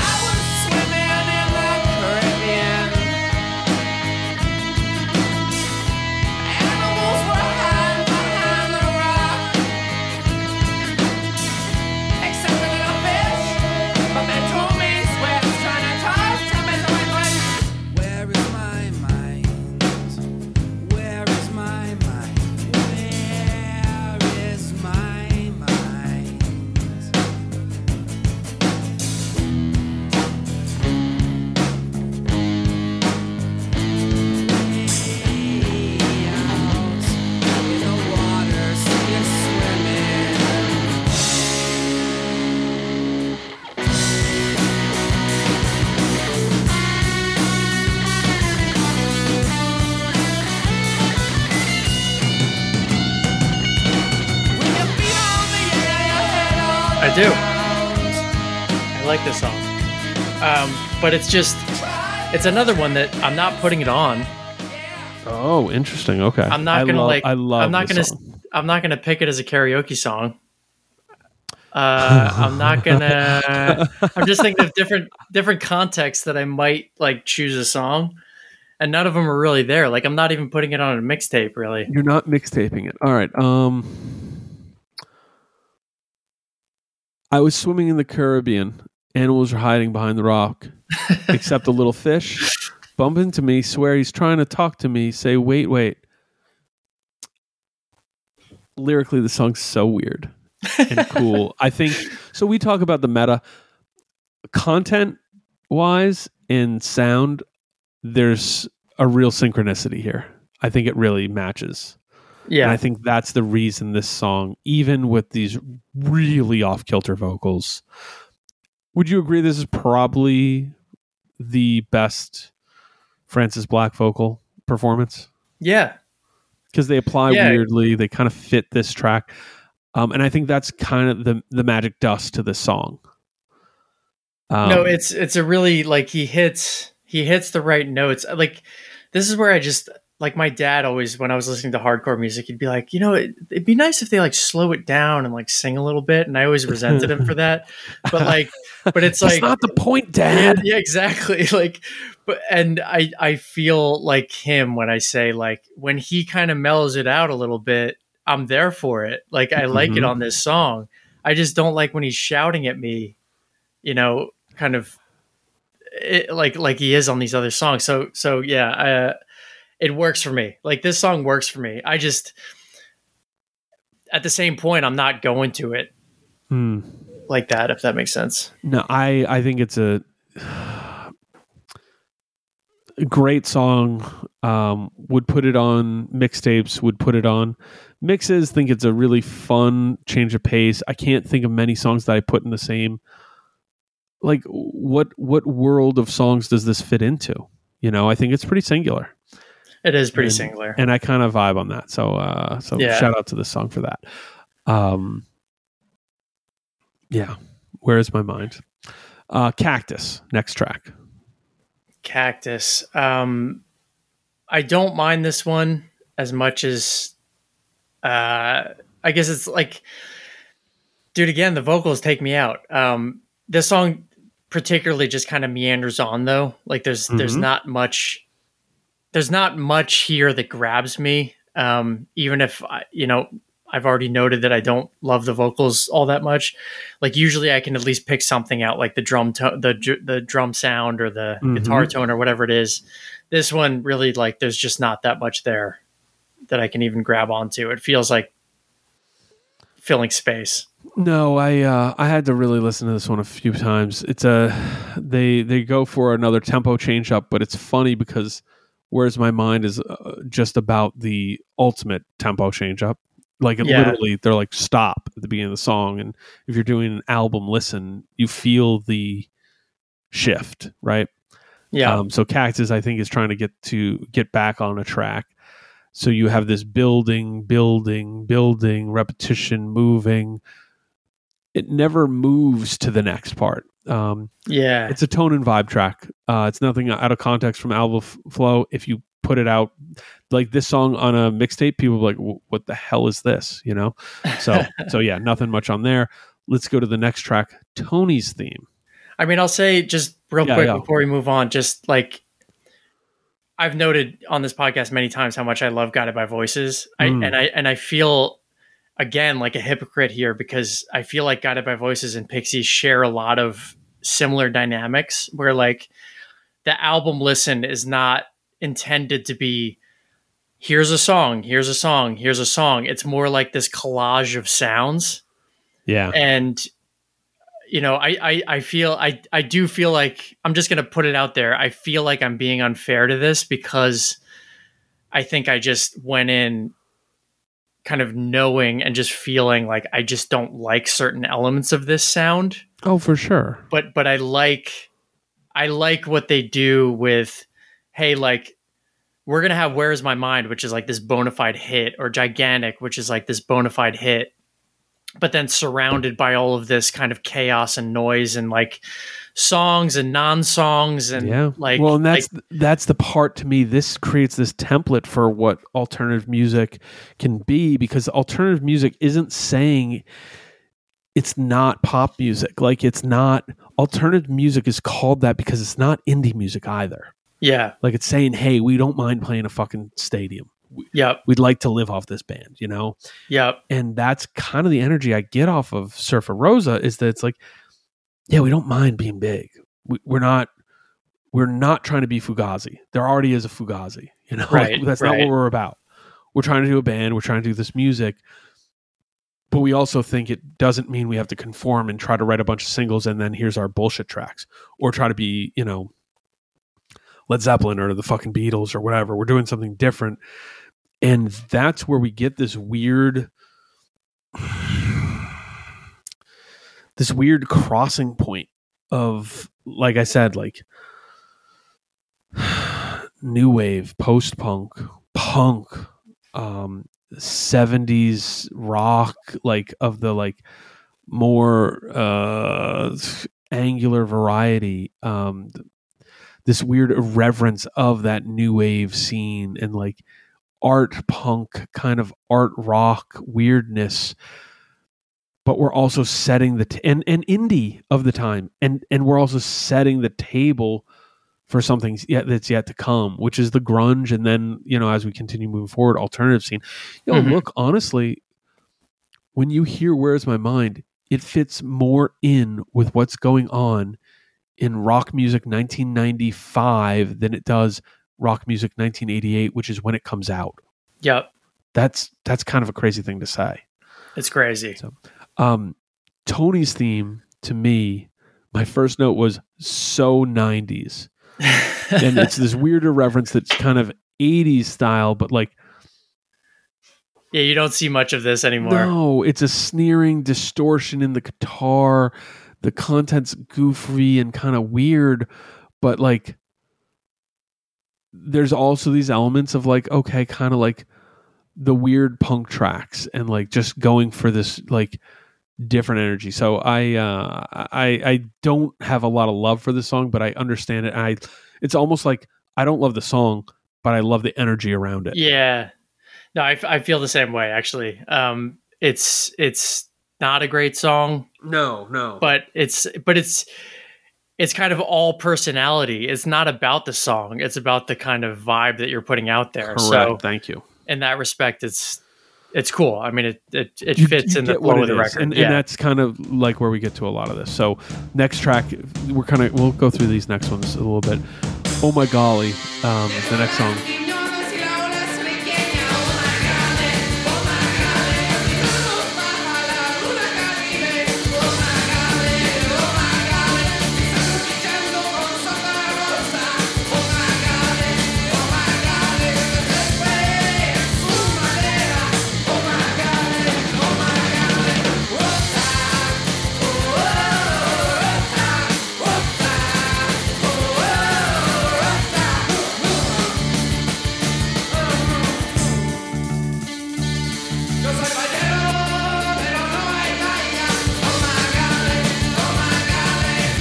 But it's just, it's another one that I'm not putting it on. Oh, interesting. Okay. I'm not I gonna love- like. I love. I'm not gonna. song. I'm not gonna pick it as a karaoke song. Uh, *laughs* I'm not gonna. I'm just thinking of different different contexts that I might like choose a song, and none of them are really there. Like I'm not even putting it on a mixtape. Really. You're not mixtaping it. All right. Um, I was swimming in the Caribbean. Animals are hiding behind the rock, except a little fish. Bump into me. Swear he's trying to talk to me. Say, wait, wait. Lyrically, the song's so weird and *laughs* cool. I think so. We talk about the meta content wise and sound. There's a real synchronicity here. I think it really matches. And Yeah. I think that's the reason this song, even with these really off kilter vocals, would you agree this is probably the best Francis Black vocal performance? Yeah. Because they apply Yeah. weirdly, they kind of fit this track. Um, and I think that's kind of the the magic dust to this song. Um, no, it's it's a really like he hits he hits the right notes. Like this is where I just like my dad always when I was listening to hardcore music, he'd be like, you know, it, it'd be nice if they like slow it down and like sing a little bit, and I always resented him for *laughs* that. But like, but it's like not the point, Dad. *laughs* yeah, exactly. *laughs* Like, but and I I feel like him when I say like when he kind of mellows it out a little bit, I'm there for it. Like I like it Mhm. on this song. I just don't like when he's shouting at me, you know, kind of it, like like he is on these other songs. So so yeah, uh, it works for me. Like this song works for me. I just at the same point, I'm not going to it Hmm. like that. If that makes sense. No, I I think it's a a *sighs* great song. Um, would put it on mixtapes. Would put it on mixes. Think it's a really fun change of pace. I can't think of many songs that I put in the same. Like what what world of songs does this fit into? You know, I think it's pretty singular, It is pretty And- singular. and I kind of vibe on that. So uh, so Yeah. shout out to this song for that. Um, yeah, where is my mind? Uh, Cactus, next track. Cactus. Um, I don't mind this one as much as uh, I guess it's like, dude. Again, the vocals take me out. Um, this song particularly just kind of meanders on though. Like there's there's Mhm. not much. There's not much here that grabs me. Um, even if I, you know I've already noted that I don't love the vocals all that much. Like usually I can at least pick something out, like the drum to- the the drum sound or the Mhm. guitar tone or whatever it is. This one really like there's just not that much there that I can even grab onto. It feels like filling space. No, I uh, I had to really listen to this one a few times. It's a *sighs* they they go for another tempo change up, but it's funny because whereas my mind is uh, just about the ultimate tempo change up. Like it Yeah. literally, they're like stop at the beginning of the song, and if you're doing an album listen, you feel the shift, right? Yeah. Um, so Cactus, I think, is trying to get to get back on a track. So you have this building, building, building, repetition, moving. It never moves to the next part. Um, yeah. it's a tone and vibe track. Uh, it's nothing out of context from album f- flow. If you put it out like this song on a mixtape, people like, "What the hell is this?" You know. So, *laughs* so yeah, nothing much on there. Let's go to the next track, Tony's theme. I mean, I'll say just real Yeah, quick yeah. before we move on, just like I've noted on this podcast many times how much I love Guided by Voices. Mm. I and I and I feel again like a hypocrite here because I feel like Guided by Voices and Pixies share a lot of similar dynamics where like the album listen is not intended to be here's a song, here's a song, here's a song. It's more like this collage of sounds Yeah. and you know I, I i feel i i do feel like i'm just gonna put it out there i feel like i'm being unfair to this because i think i just went in kind of knowing and just feeling like i just don't like certain elements of this sound Oh, for sure. but but i like i like what they do with hey like we're gonna have where's my mind which is like this bona fide hit or gigantic which is like this bona fide hit but then surrounded by all of this kind of chaos and noise and like songs and non-songs and yeah. like well and that's like- that's the part to me this creates this template for what alternative music can be because alternative music isn't saying it's not pop music. Like it's not alternative music is called that because it's not indie music either. Yeah. Like it's saying hey we don't mind playing a fucking stadium. Yep. we'd like to live off this band you know? Yep. And that's kind of the energy I get off of Surfer Rosa is that it's like, yeah, we don't mind being big. We, we're not, we're not trying to be Fugazi. There already is a Fugazi, you know. *laughs* Like, Right, that's not what we're about. We're trying to do a band. We're trying to do this music, but we also think it doesn't mean we have to conform and try to write a bunch of singles and then here's our bullshit tracks or try to be, you know, Led Zeppelin or the fucking Beatles or whatever. We're doing something different. And that's where we get this weird this weird crossing point of like I said, like *sighs* new wave, post punk, punk, um, 70s rock, like of the like more uh angular variety. Um this weird irreverence of that new wave scene and like art punk kind of art rock weirdness but we're also setting the t- and and indie of the time and and we're also setting the table for something yet that's yet to come which is the grunge and then you know as we continue moving forward alternative scene. Yo Mhm. look honestly when you hear where's my mind it fits more in with what's going on in rock music 1995 than it does rock music 1988 which is when it comes out. Yep that's that's kind of a crazy thing to say. It's crazy um tony's theme to me my first note was so 90s and it's this *laughs* weird irreverence that's kind of 80s style but like yeah you don't see much of this anymore. No it's a sneering distortion in the guitar. The content's goofy and kind of weird but like there's also these elements of like okay kind of like the weird punk tracks and like just going for this like different energy so i uh i i don't have a lot of love for this song but i understand it i it's almost like i don't love the song but i love the energy around it Yeah. No, I, I feel the same way actually. Um, it's it's not a great song, no no but it's but it's it's kind of all personality. It's not about the song. It's about the kind of vibe that you're putting out there. correct So thank you in that respect, it's it's cool. I mean, it it, it fits you in the flow of the is. record. and, yeah. and that's kind of like where we get to a lot of this. So next track, we're kind of we'll go through these next ones a little bit. Oh my golly, um, the next song.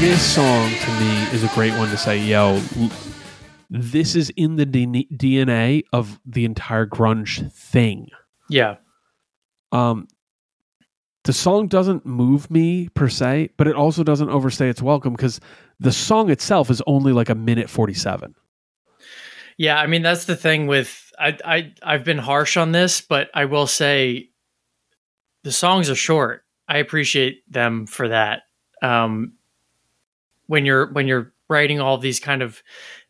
This song to me is a great one to say, yo, this is in the DNA of the entire grunge thing. yeah. Um, the song doesn't move me per se, but it also doesn't overstay its welcome because the song itself is only like a minute 47. Yeah, I mean that's the thing with I I I've been harsh on this, but I will say the songs are short. I appreciate them for that. Um when you're when you're writing all these kind of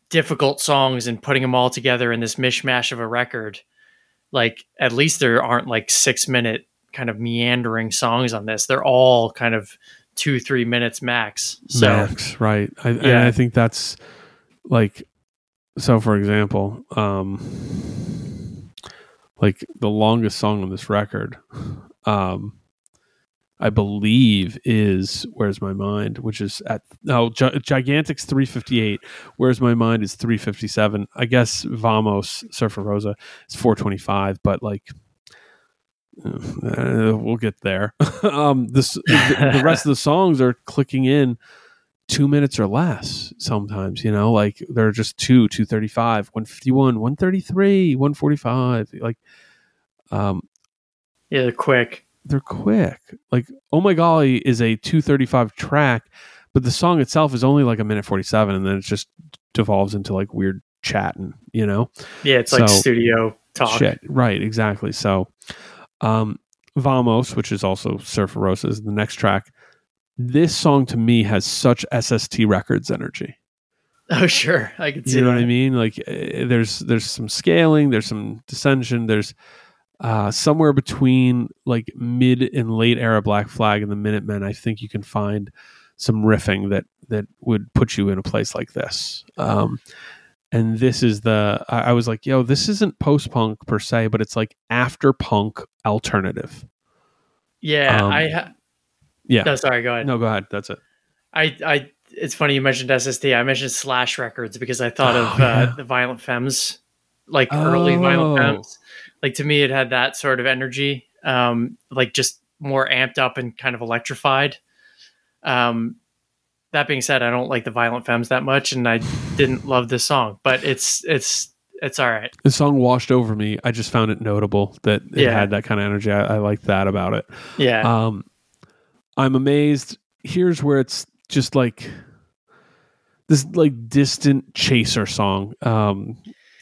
difficult songs and putting them all together in this mishmash of a record, like at least there aren't like 6 minute kind of meandering songs on this. They're all kind of 2 3 minutes max. So Max, right? I, and Yeah. I think that's like so. For example, um, like the longest song on this record, um, I believe is "Where's My Mind," which is at no Gi- Gigantic's three fifty eight. "Where's My Mind" is three fifty seven. I guess Vamos Surfer Rosa is four twenty five, but like uh, we'll get there. *laughs* um, this the, the rest of the songs are clicking in two minutes or less. Sometimes, you know, like they're just two, two thirty five, one fifty one, one thirty three, one forty five. Like, um, Yeah, they're quick. They're quick. Like, oh my golly is a two thirty five track, but the song itself is only like a minute forty seven, and then it just devolves into like weird chatting. You know, Yeah, it's like studio talk. Shit. Right, exactly. So um Vamos, which is also Roses, the next track. This song to me has such SST Records energy. Oh, sure. I can see You know that. what I mean? Like eh, there's there's some scaling, there's some dissension, there's uh, somewhere between like mid and late era Black Flag and the Minutemen. I think you can find some riffing that that would put you in a place like this. Um, and this is the I, I was like, yo, this isn't post punk per se, but it's like after punk alternative. Yeah, Um, I. Ha- Yeah. no, sorry. Go ahead. No, go ahead. That's it. I, I. It's funny you mentioned SST. I mentioned Slash Records because I thought Oh, of yeah. uh, the Violent Femmes, like early Violent Oh. Femmes. Like to me, it had that sort of energy, um, like just more amped up and kind of electrified. Um, that being said, I don't like the Violent Femmes that much, and I didn't love this song, but it's it's it's all right. The song washed over me. I just found it notable that it Yeah. had that kind of energy. I, I like that about it. Yeah, Um, I'm amazed. Here's where it's just like this like distant chaser song. Um,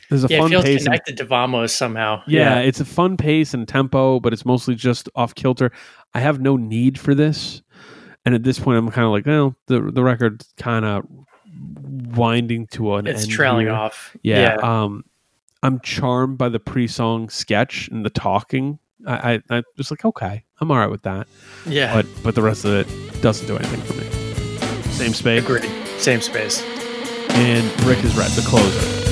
there's a yeah, it fun feels pace. and- connected to Vamos somehow. yeah, it's a fun pace and tempo, but it's mostly just off kilter. I have no need for this, and at this point, I'm kind of like, well, the the record's kind of winding to an it's end trailing here. off. Yeah. Um, I'm charmed by the pre-song sketch and the talking. I, I, I was like, okay, I'm all right with that. yeah. But but the rest of it doesn't do anything for me. Same space. Agreed. Same space. And Brick is red, the closer.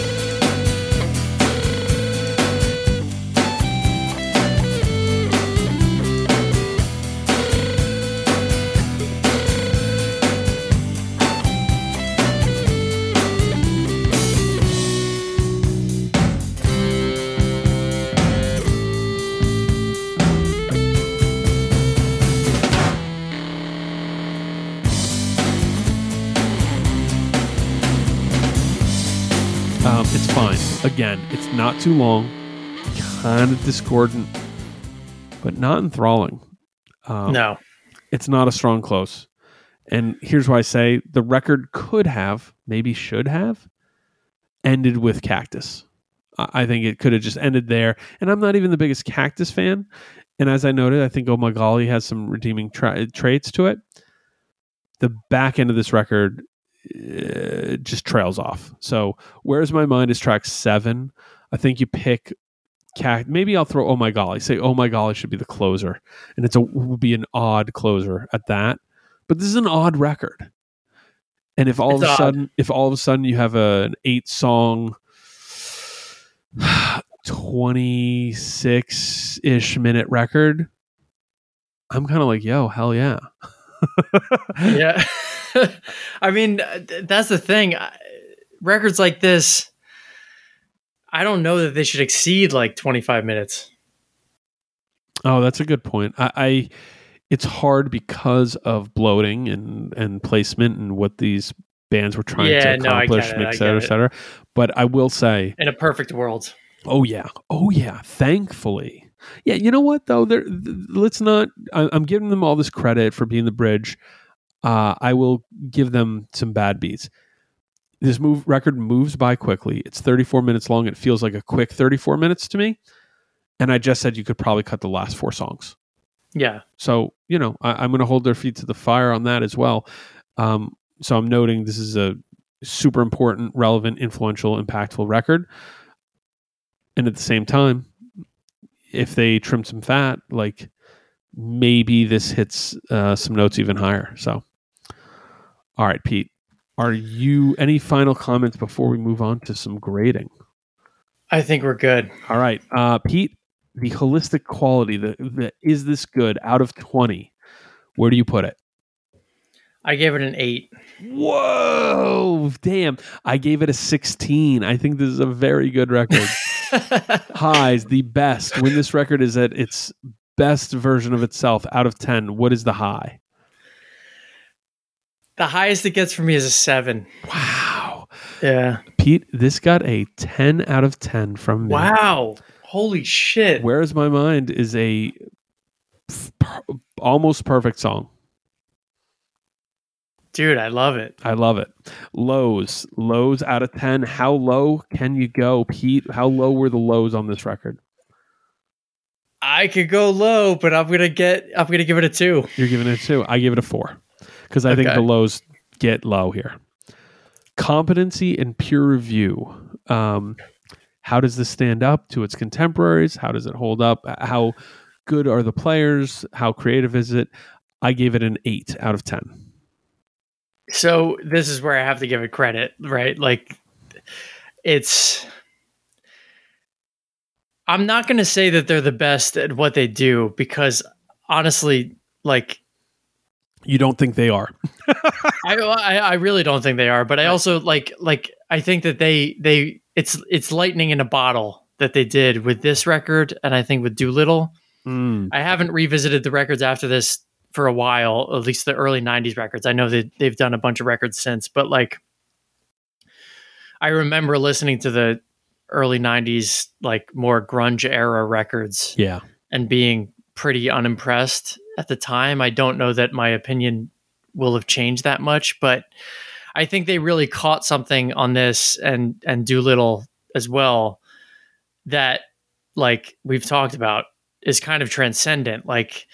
Fine. Again, it's not too long, kind of discordant, but not enthralling. Um, no. it's not a strong close. And here's why I say the record could have, maybe should have, ended with Cactus. I think it could have just ended there. And I'm not even the biggest Cactus fan. And as I noted, I think Oh My Golly has some redeeming tra- traits to it. The back end of this record uh, just trails off. So, Where's My Mind is track seven. I think you pick Cact. Maybe I'll throw Oh My Golly. Say Oh My Golly should be the closer and it's a would be an odd closer at that. But this is an odd record. And if all It's of a odd. sudden, if all of a sudden you have a, an eight song, *sighs* twenty six ish minute record, I'm kind of like, yo, hell yeah. *laughs* yeah. *laughs* *laughs* I mean, uh, that's the thing. Records like this, I don't know that they should exceed like 25 minutes. Oh, that's a good point. I, I it's hard because of bloating and and placement and what these bands were trying Yeah, to accomplish, get it, et cetera, et cetera. But I will say, In a perfect world. Oh yeah, oh yeah. Thankfully, yeah. You know what though? There, th- let's not. I, I'm giving them all this credit for being the bridge. Uh, I will give them some bad beats. This move record moves by quickly. It's 34 minutes long. It feels like a quick 34 minutes to me. And I just said you could probably cut the last four songs. Yeah. So you know, I, I'm going to hold their feet to the fire on that as well. Um, so I'm noting this is a super important, relevant, influential, impactful record. And at the same time, if they trim some fat, like maybe this hits uh, some notes even higher. So, all right, Pete, are you any final comments before we move on to some grading? I think we're good. All right, uh, Pete, the holistic quality, the, the is this good out of twenty? Where do you put it? I gave it an eight. Whoa, damn! I gave it a sixteen. I think this is a very good record. *laughs* Highs, the best. When this record is at its best version of itself out of 10, what is the high? The highest it gets for me is a seven. Wow. Yeah. Pete, this got a 10 out of 10 from me. Wow. Holy shit. Where's My Mind is a f- almost perfect song. Dude, I love it. I love it. Lows, lows out of 10. How low can you go, Pete? How low were the lows on this record? I could go low, but I'm gonna get I'm gonna give it a two. You're giving it a two. I give it a four because I think the lows get low here. Competency and peer review. Um, how does this stand up to its contemporaries? How does it hold up? How good are the players? How creative is it? I gave it an eight out of 10. So this is where I have to give it credit, right? Like it's I'm not going to say that they're the best at what they do because honestly, like You don't think they are? *laughs* I, I I really don't think they are, but I also like like I think that they they it's it's lightning in a bottle that they did with this record and I think with Doolittle. Mm, I haven't revisited the records after this for a while, at least the early 90s records. I know that they've done a bunch of records since, but like I remember listening to the early 90s like more grunge era records yeah. and being pretty unimpressed at the time. I don't know that my opinion will have changed that much, but I think they really caught something on this and and Doolittle as well that like we've talked about is kind of transcendent. Like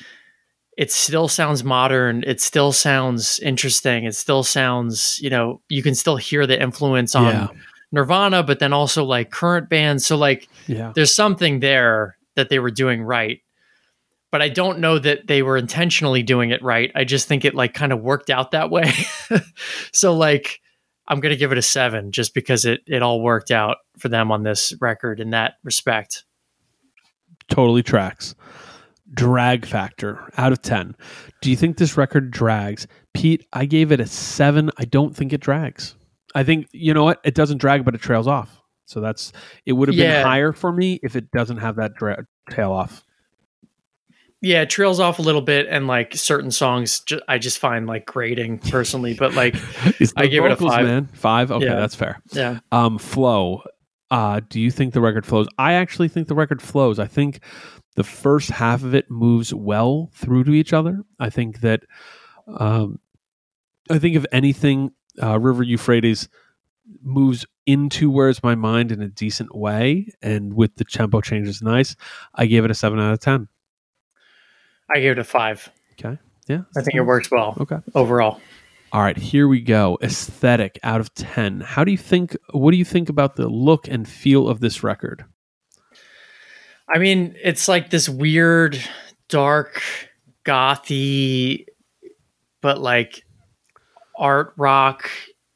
it still sounds modern, it still sounds interesting, it still sounds, you know, you can still hear the influence on Yeah. Nirvana, but then also like current bands. So like Yeah. there's something there that they were doing right but i don't know that they were intentionally doing it right i just think it like kind of worked out that way *laughs* so like i'm gonna give it a seven just because it it all worked out for them on this record in that respect totally tracks. Drag factor out of 10. Do you think this record drags? Pete, I gave it a 7. I don't think it drags. I think, you know what? It doesn't drag, but it trails off. So that's, it would have Yeah. been higher for me if it doesn't have that dra- tail off. Yeah it trails off a little bit and like certain songs ju- i just find like grating personally but like *laughs* I give it a five. Man. Five? Okay, Yeah. that's fair. yeah Um, flow. Uh, do you think the record flows? I actually think the record flows. I think the first half of it moves well through to each other. I think that, um, I think if anything, uh, River Euphrates moves into Where's My Mind in a decent way, and with the tempo changes nice. I gave it a seven out of ten. I gave it a five Okay, yeah, i think it works well Okay. overall All right, here we go. Aesthetic out of 10. How do you think what do you think about the look and feel of this record? I mean, it's like this weird, dark, gothy, but like art rock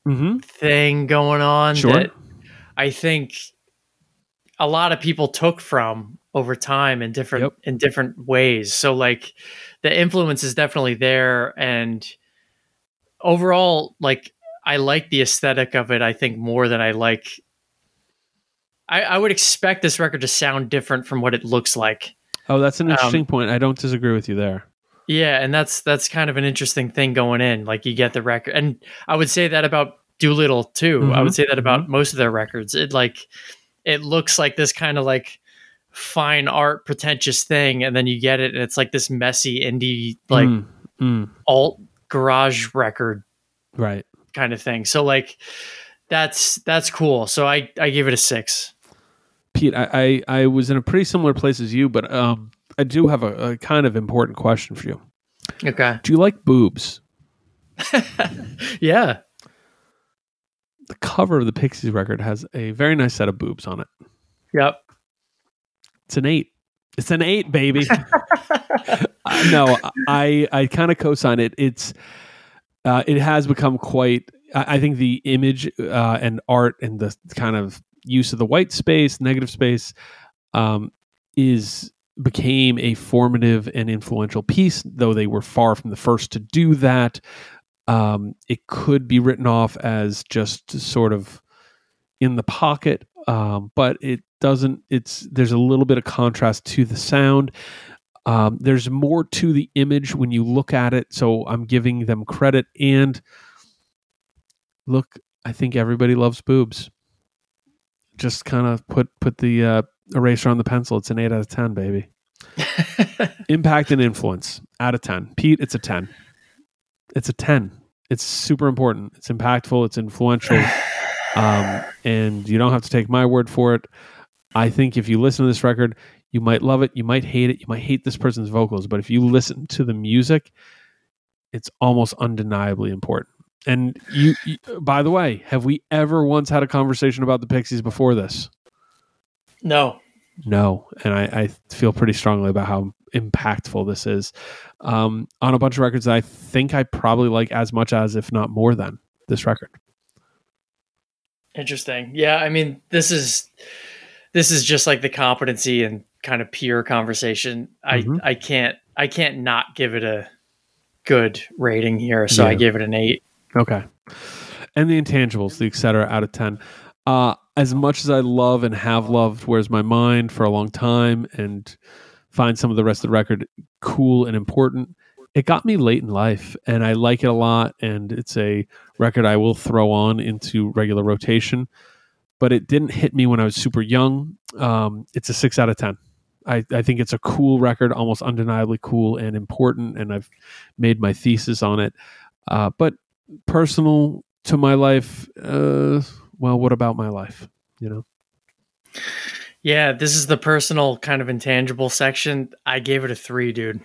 Mm-hmm. thing going on Sure. that I think a lot of people took from over time in different Yep. in different ways. So like the influence is definitely there and overall like I like the aesthetic of it I think more than I like I, I would expect this record to sound different from what it looks like. Oh, that's an Um, interesting point. I don't disagree with you there. Yeah, and that's that's kind of an interesting thing going in. Like you get the record, and I would say that about Doolittle too. I Mhm, would say that about most of their records. It like it looks like this kind of like fine art, pretentious thing, and then you get it, and it's like this messy indie like Mm, mm, alt garage record right. kind of thing. So like that's that's cool. So I I give it a six. Pete, I, I, I was in a pretty similar place as you, but um, I do have a, a kind of important question for you. Okay. Do you like boobs? *laughs* Yeah. The cover of the Pixies record has a very nice set of boobs on it. Yep. It's an eight. It's an eight, baby. *laughs* Uh, no, I I kind of co-sign it. It's uh, it has become quite. I, I think the image uh, and art and the kind of use of the white space, negative space, um, is became a formative and influential piece. Though they were far from the first to do that, um, it could be written off as just sort of in the pocket, um, but it doesn't. It's there's a little bit of contrast to the sound. Um, there's more to the image when you look at it, so I'm giving them credit. And look, I think everybody loves boobs. Just kind of put put the uh, eraser on the pencil. It's an eight out of ten, baby. *laughs* Impact and influence out of ten. Pete, it's a ten. It's a ten. It's super important. It's impactful. It's influential. *laughs* Um, and you don't have to take my word for it. I think if you listen to this record, you might love it, you might hate it, you might hate this person's vocals, but if you listen to the music, it's almost undeniably important. And you, you by the way, have we ever once had a conversation about the Pixies before this? no. No, and I, I feel pretty strongly about how impactful this is um, on a bunch of records that I think I probably like as much as, if not more than, this record. Interesting. Yeah, I mean, this is this is just like the competency and kind of peer conversation. Mhm. I I can't I can't not give it a good rating here, so I Yeah. gave it an eight. Okay. And the intangibles, the et cetera, out of 10. Uh, as much as I love and have loved Where's My Mind for a long time and find some of the rest of the record cool and important, it got me late in life and I like it a lot. And it's a record I will throw on into regular rotation, but it didn't hit me when I was super young. Um, it's a six out of 10. I, I think it's a cool record, almost undeniably cool and important. And I've made my thesis on it. Uh, but personal to my life, uh, well, what about my life? You know, Yeah, this is the personal kind of intangible section. I gave it a three, dude.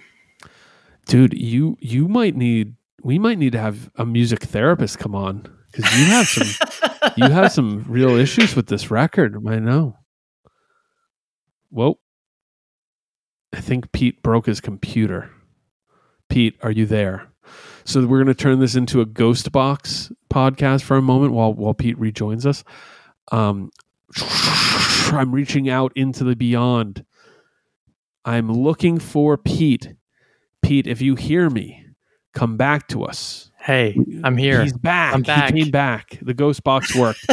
Dude, you you might need we might need to have a music therapist come on because you have some you *laughs* have some real issues with this record. I know. Whoa, I think Pete broke his computer. Pete, are you there? So we're going to turn this into a ghost box podcast for a moment while while Pete rejoins us. Um, I'm reaching out into the beyond. I'm looking for Pete. Pete, if you hear me, come back to us. Hey, I'm here. He's back. I'm back. He came back. The ghost box *laughs* worked.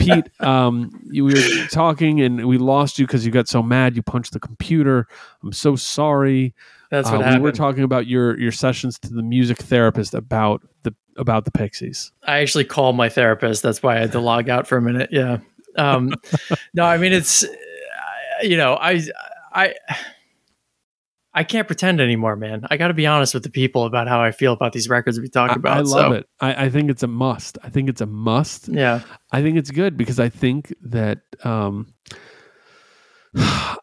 Pete, um, you, we were talking and we lost you because you got so mad. You punched the computer. I'm so sorry. That's Uh, what we happened. were talking about your your sessions to the music therapist about the about the Pixies. I actually called my therapist. That's why I had to log out for a minute. Yeah. Um, *laughs* no, I mean it's, uh, you know, I, I, I can't pretend anymore, man. I got to be honest with the people about how I feel about these records we talk I, about. I love so, it. I, I think it's a must. I think it's a must. Yeah. I think it's good because I think that um, *sighs*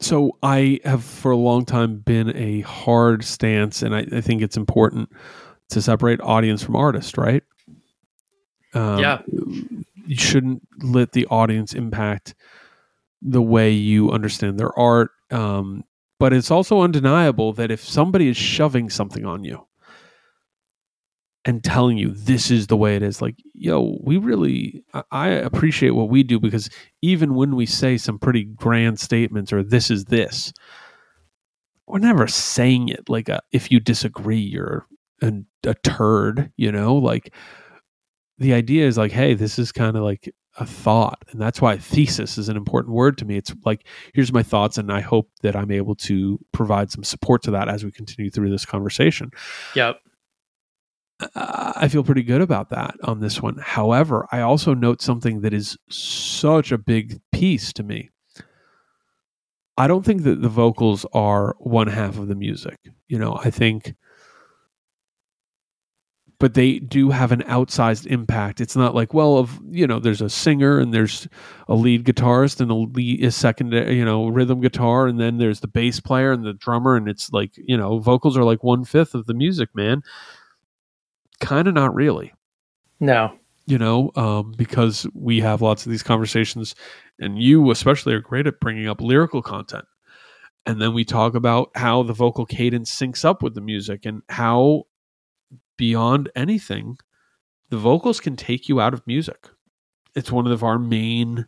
so I have for a long time been a hard stance, and I, I think it's important to separate audience from artist, right? Um, Yeah. you shouldn't let the audience impact the way you understand their art. Um, but it's also undeniable that if somebody is shoving something on you, and telling you this is the way it is like yo we really I- i appreciate what we do because even when we say some pretty grand statements or this is this we're never saying it like a, if you disagree you're a, a turd you know like the idea is like hey this is kind of like a thought and that's why thesis is an important word to me it's like here's my thoughts and i hope that i'm able to provide some support to that as we continue through this conversation Yep. I feel pretty good about that on this one. However, I also note something that is such a big piece to me. I don't think that the vocals are one half of the music. You know, I think, but they do have an outsized impact. It's not like, well, of you know, there's a singer and there's a lead guitarist and a lead a secondary, you know, rhythm guitar, and then there's the bass player and the drummer, and it's like, you know, vocals are like one fifth of the music, man kind of not really No. you know um, because we have lots of these conversations and you especially are great at bringing up lyrical content and then we talk about how the vocal cadence syncs up with the music and how beyond anything the vocals can take you out of music it's one of our main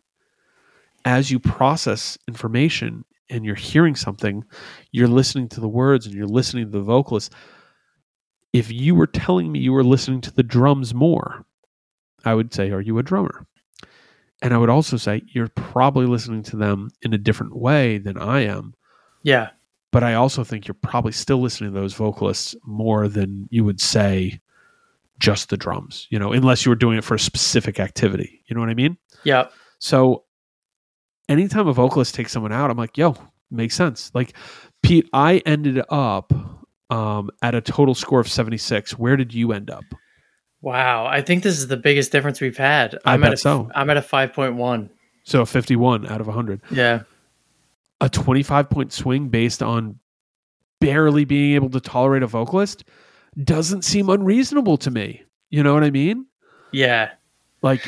as you process information and you're hearing something you're listening to the words and you're listening to the vocalist if you were telling me you were listening to the drums more, I would say, Are you a drummer? And I would also say you're probably listening to them in a different way than I am. Yeah. But I also think you're probably still listening to those vocalists more than you would say just the drums, you know, unless you were doing it for a specific activity. You know what I mean? Yeah. So anytime a vocalist takes someone out, I'm like, yo, makes sense. Like Pete, I ended up um, at a total score of 76. Where did you end up? Wow. I think this is the biggest difference we've had. I I'm bet at a, so. I'm at a 5.1. So 51 out of 100. Yeah. A 25 point swing based on barely being able to tolerate a vocalist doesn't seem unreasonable to me. You know what I mean? Yeah. Like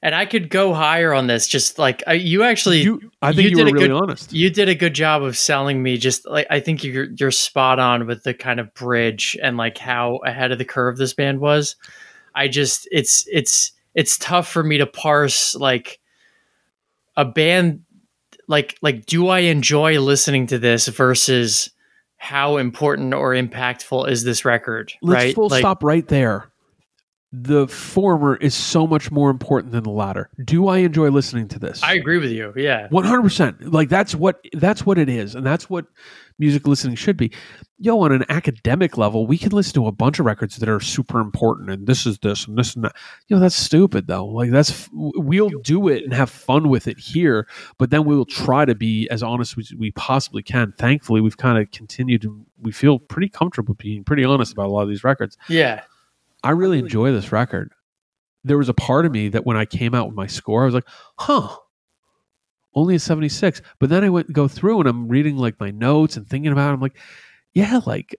And I could go higher on this. Just like I, you actually, you, I think you you, did were a really good- honest. You did a good job of selling me. Just like I think you're you're spot on with the kind of bridge and like how ahead of the curve this band was. I just it's it's it's tough for me to parse like a band like like do I enjoy listening to this versus how important or impactful is this record? Let's right? full like, stop right there. The former is so much more important than the latter. Do I enjoy listening to this? I agree with you. Yeah. One hundred percent. Like that's what that's what it is, and that's what music listening should be. Yo, on an academic level, we can listen to a bunch of records that are super important, and this is this and this and that. You know, that's stupid though. Like that's we'll do it and have fun with it here, but then we will try to be as honest as we possibly can. Thankfully, we've kind of continued. to We feel pretty comfortable being pretty honest about a lot of these records. Yeah. I really enjoy this record. There was a part of me that when I came out with my score, I was like, huh, only a 76. But then I went go through and I'm reading like my notes and thinking about it. I'm like, yeah, like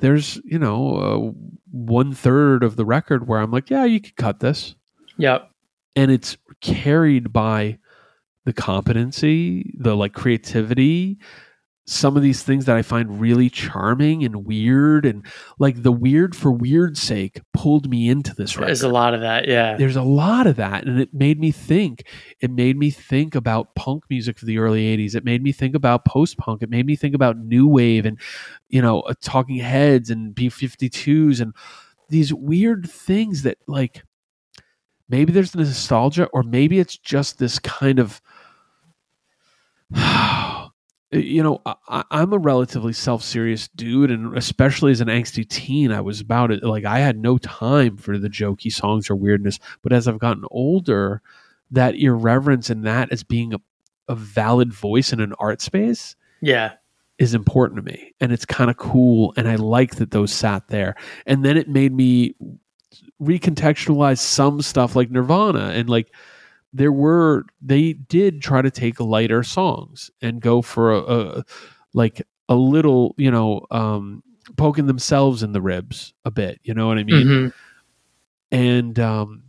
there's, you know, uh, one third of the record where I'm like, yeah, you could cut this. Yep. And it's carried by the competency, the like creativity, some of these things that I find really charming and weird and like the weird for weird's sake pulled me into this record. There's a lot of that. Yeah. There's a lot of that and it made me think. It made me think about punk music of the early 80s. It made me think about post-punk. It made me think about new wave and you know, uh, talking heads and B52s and these weird things that like maybe there's nostalgia or maybe it's just this kind of *sighs* Uh, you know I, i'm a relatively self-serious dude and especially as an angsty teen i was about it like i had no time for the jokey songs or weirdness but as i've gotten older that irreverence and that as being a, a valid voice in an art space yeah. is important to me and it's kind of cool and i like that those sat there and then it made me recontextualize some stuff like nirvana and like there were they did try to take lighter songs and go for a, a like a little you know um poking themselves in the ribs a bit you know what i mean? Mhm. and um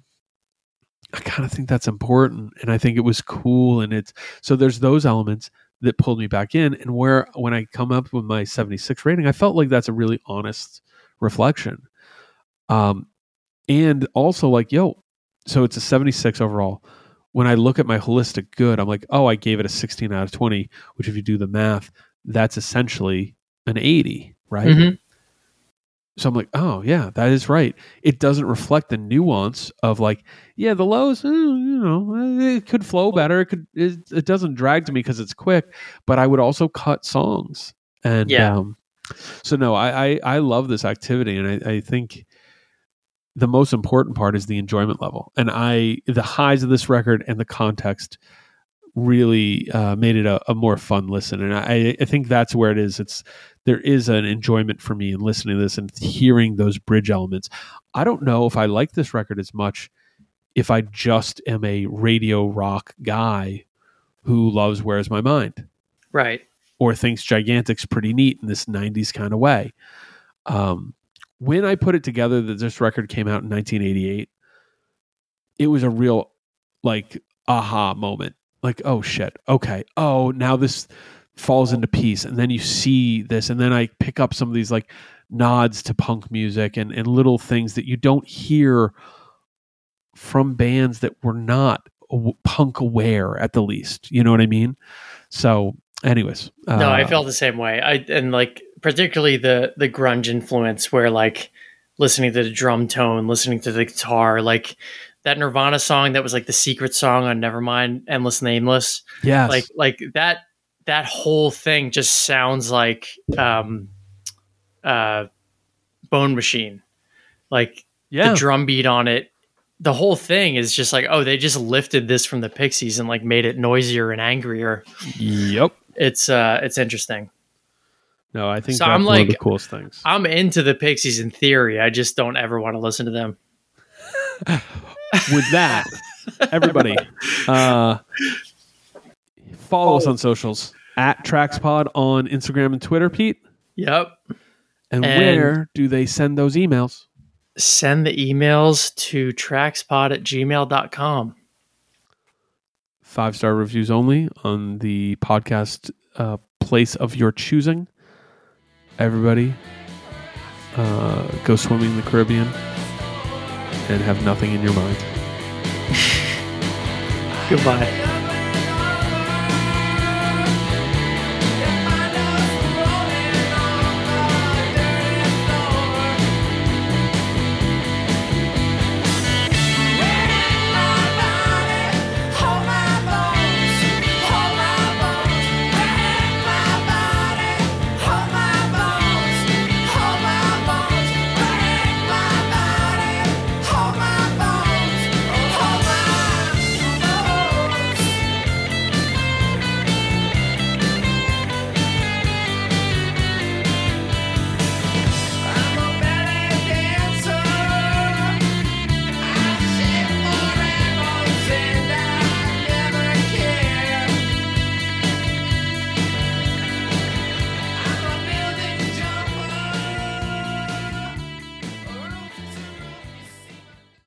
i kind of think that's important and i think it was cool and it's so there's those elements that pulled me back in and where when i come up with my 76 rating i felt like that's a really honest reflection. Um and also like yo so it's a 76 overall when i look at my holistic good i'm like oh i gave it a 16 out of 20 which if you do the math that's essentially an 80 right Mhm. so I'm like, oh yeah, that is right. It doesn't reflect the nuance of like, yeah, the lows, eh, you know, eh, it could flow better. It could, it, it doesn't drag to me because it's quick. But I would also cut songs, and Yeah. um, so no, I, I I love this activity, and I, I think the most important part is the enjoyment level, and I the highs of this record and the context really uh, made it a, a more fun listen, and I, I think that's where it is. It's there is an enjoyment for me in listening to this and hearing those bridge elements. I don't know if I like this record as much if I just am a radio rock guy who loves Where's My Mind Right. or thinks Gigantic's pretty neat in this 90s kind of way. Um, when I put it together that this record came out in 1988, it was a real like aha moment. Like, oh shit, okay. Oh, now this falls into piece. And then you see this, and then I pick up some of these like nods to punk music and, and little things that you don't hear from bands that were not punk aware at the least. You know what I mean? So, anyways. No, I uh, felt the same way. I and like particularly the the grunge influence where like listening to the drum tone, listening to the guitar, like that Nirvana song that was like the secret song on Nevermind, Endless Nameless. Yeah. Like like that that whole thing just sounds like um uh Bone Machine. Like yeah. the drum beat on it. The whole thing is just like, oh, they just lifted this from the Pixies and like made it noisier and angrier. yep. It's uh it's interesting. No, I think So that's I'm one of the coolest things. I'm into the Pixies in theory. I just don't ever want to listen to them. *laughs* With that, everybody, uh, follow us on socials at TracksPod on Instagram and Twitter, Pete. Yep. And, And- where do they send those emails? Send the emails to trackspod at gmail.com. Five star reviews only on the podcast uh, place of your choosing. Everybody, uh, go swimming in the Caribbean and have nothing in your mind. *laughs* Goodbye.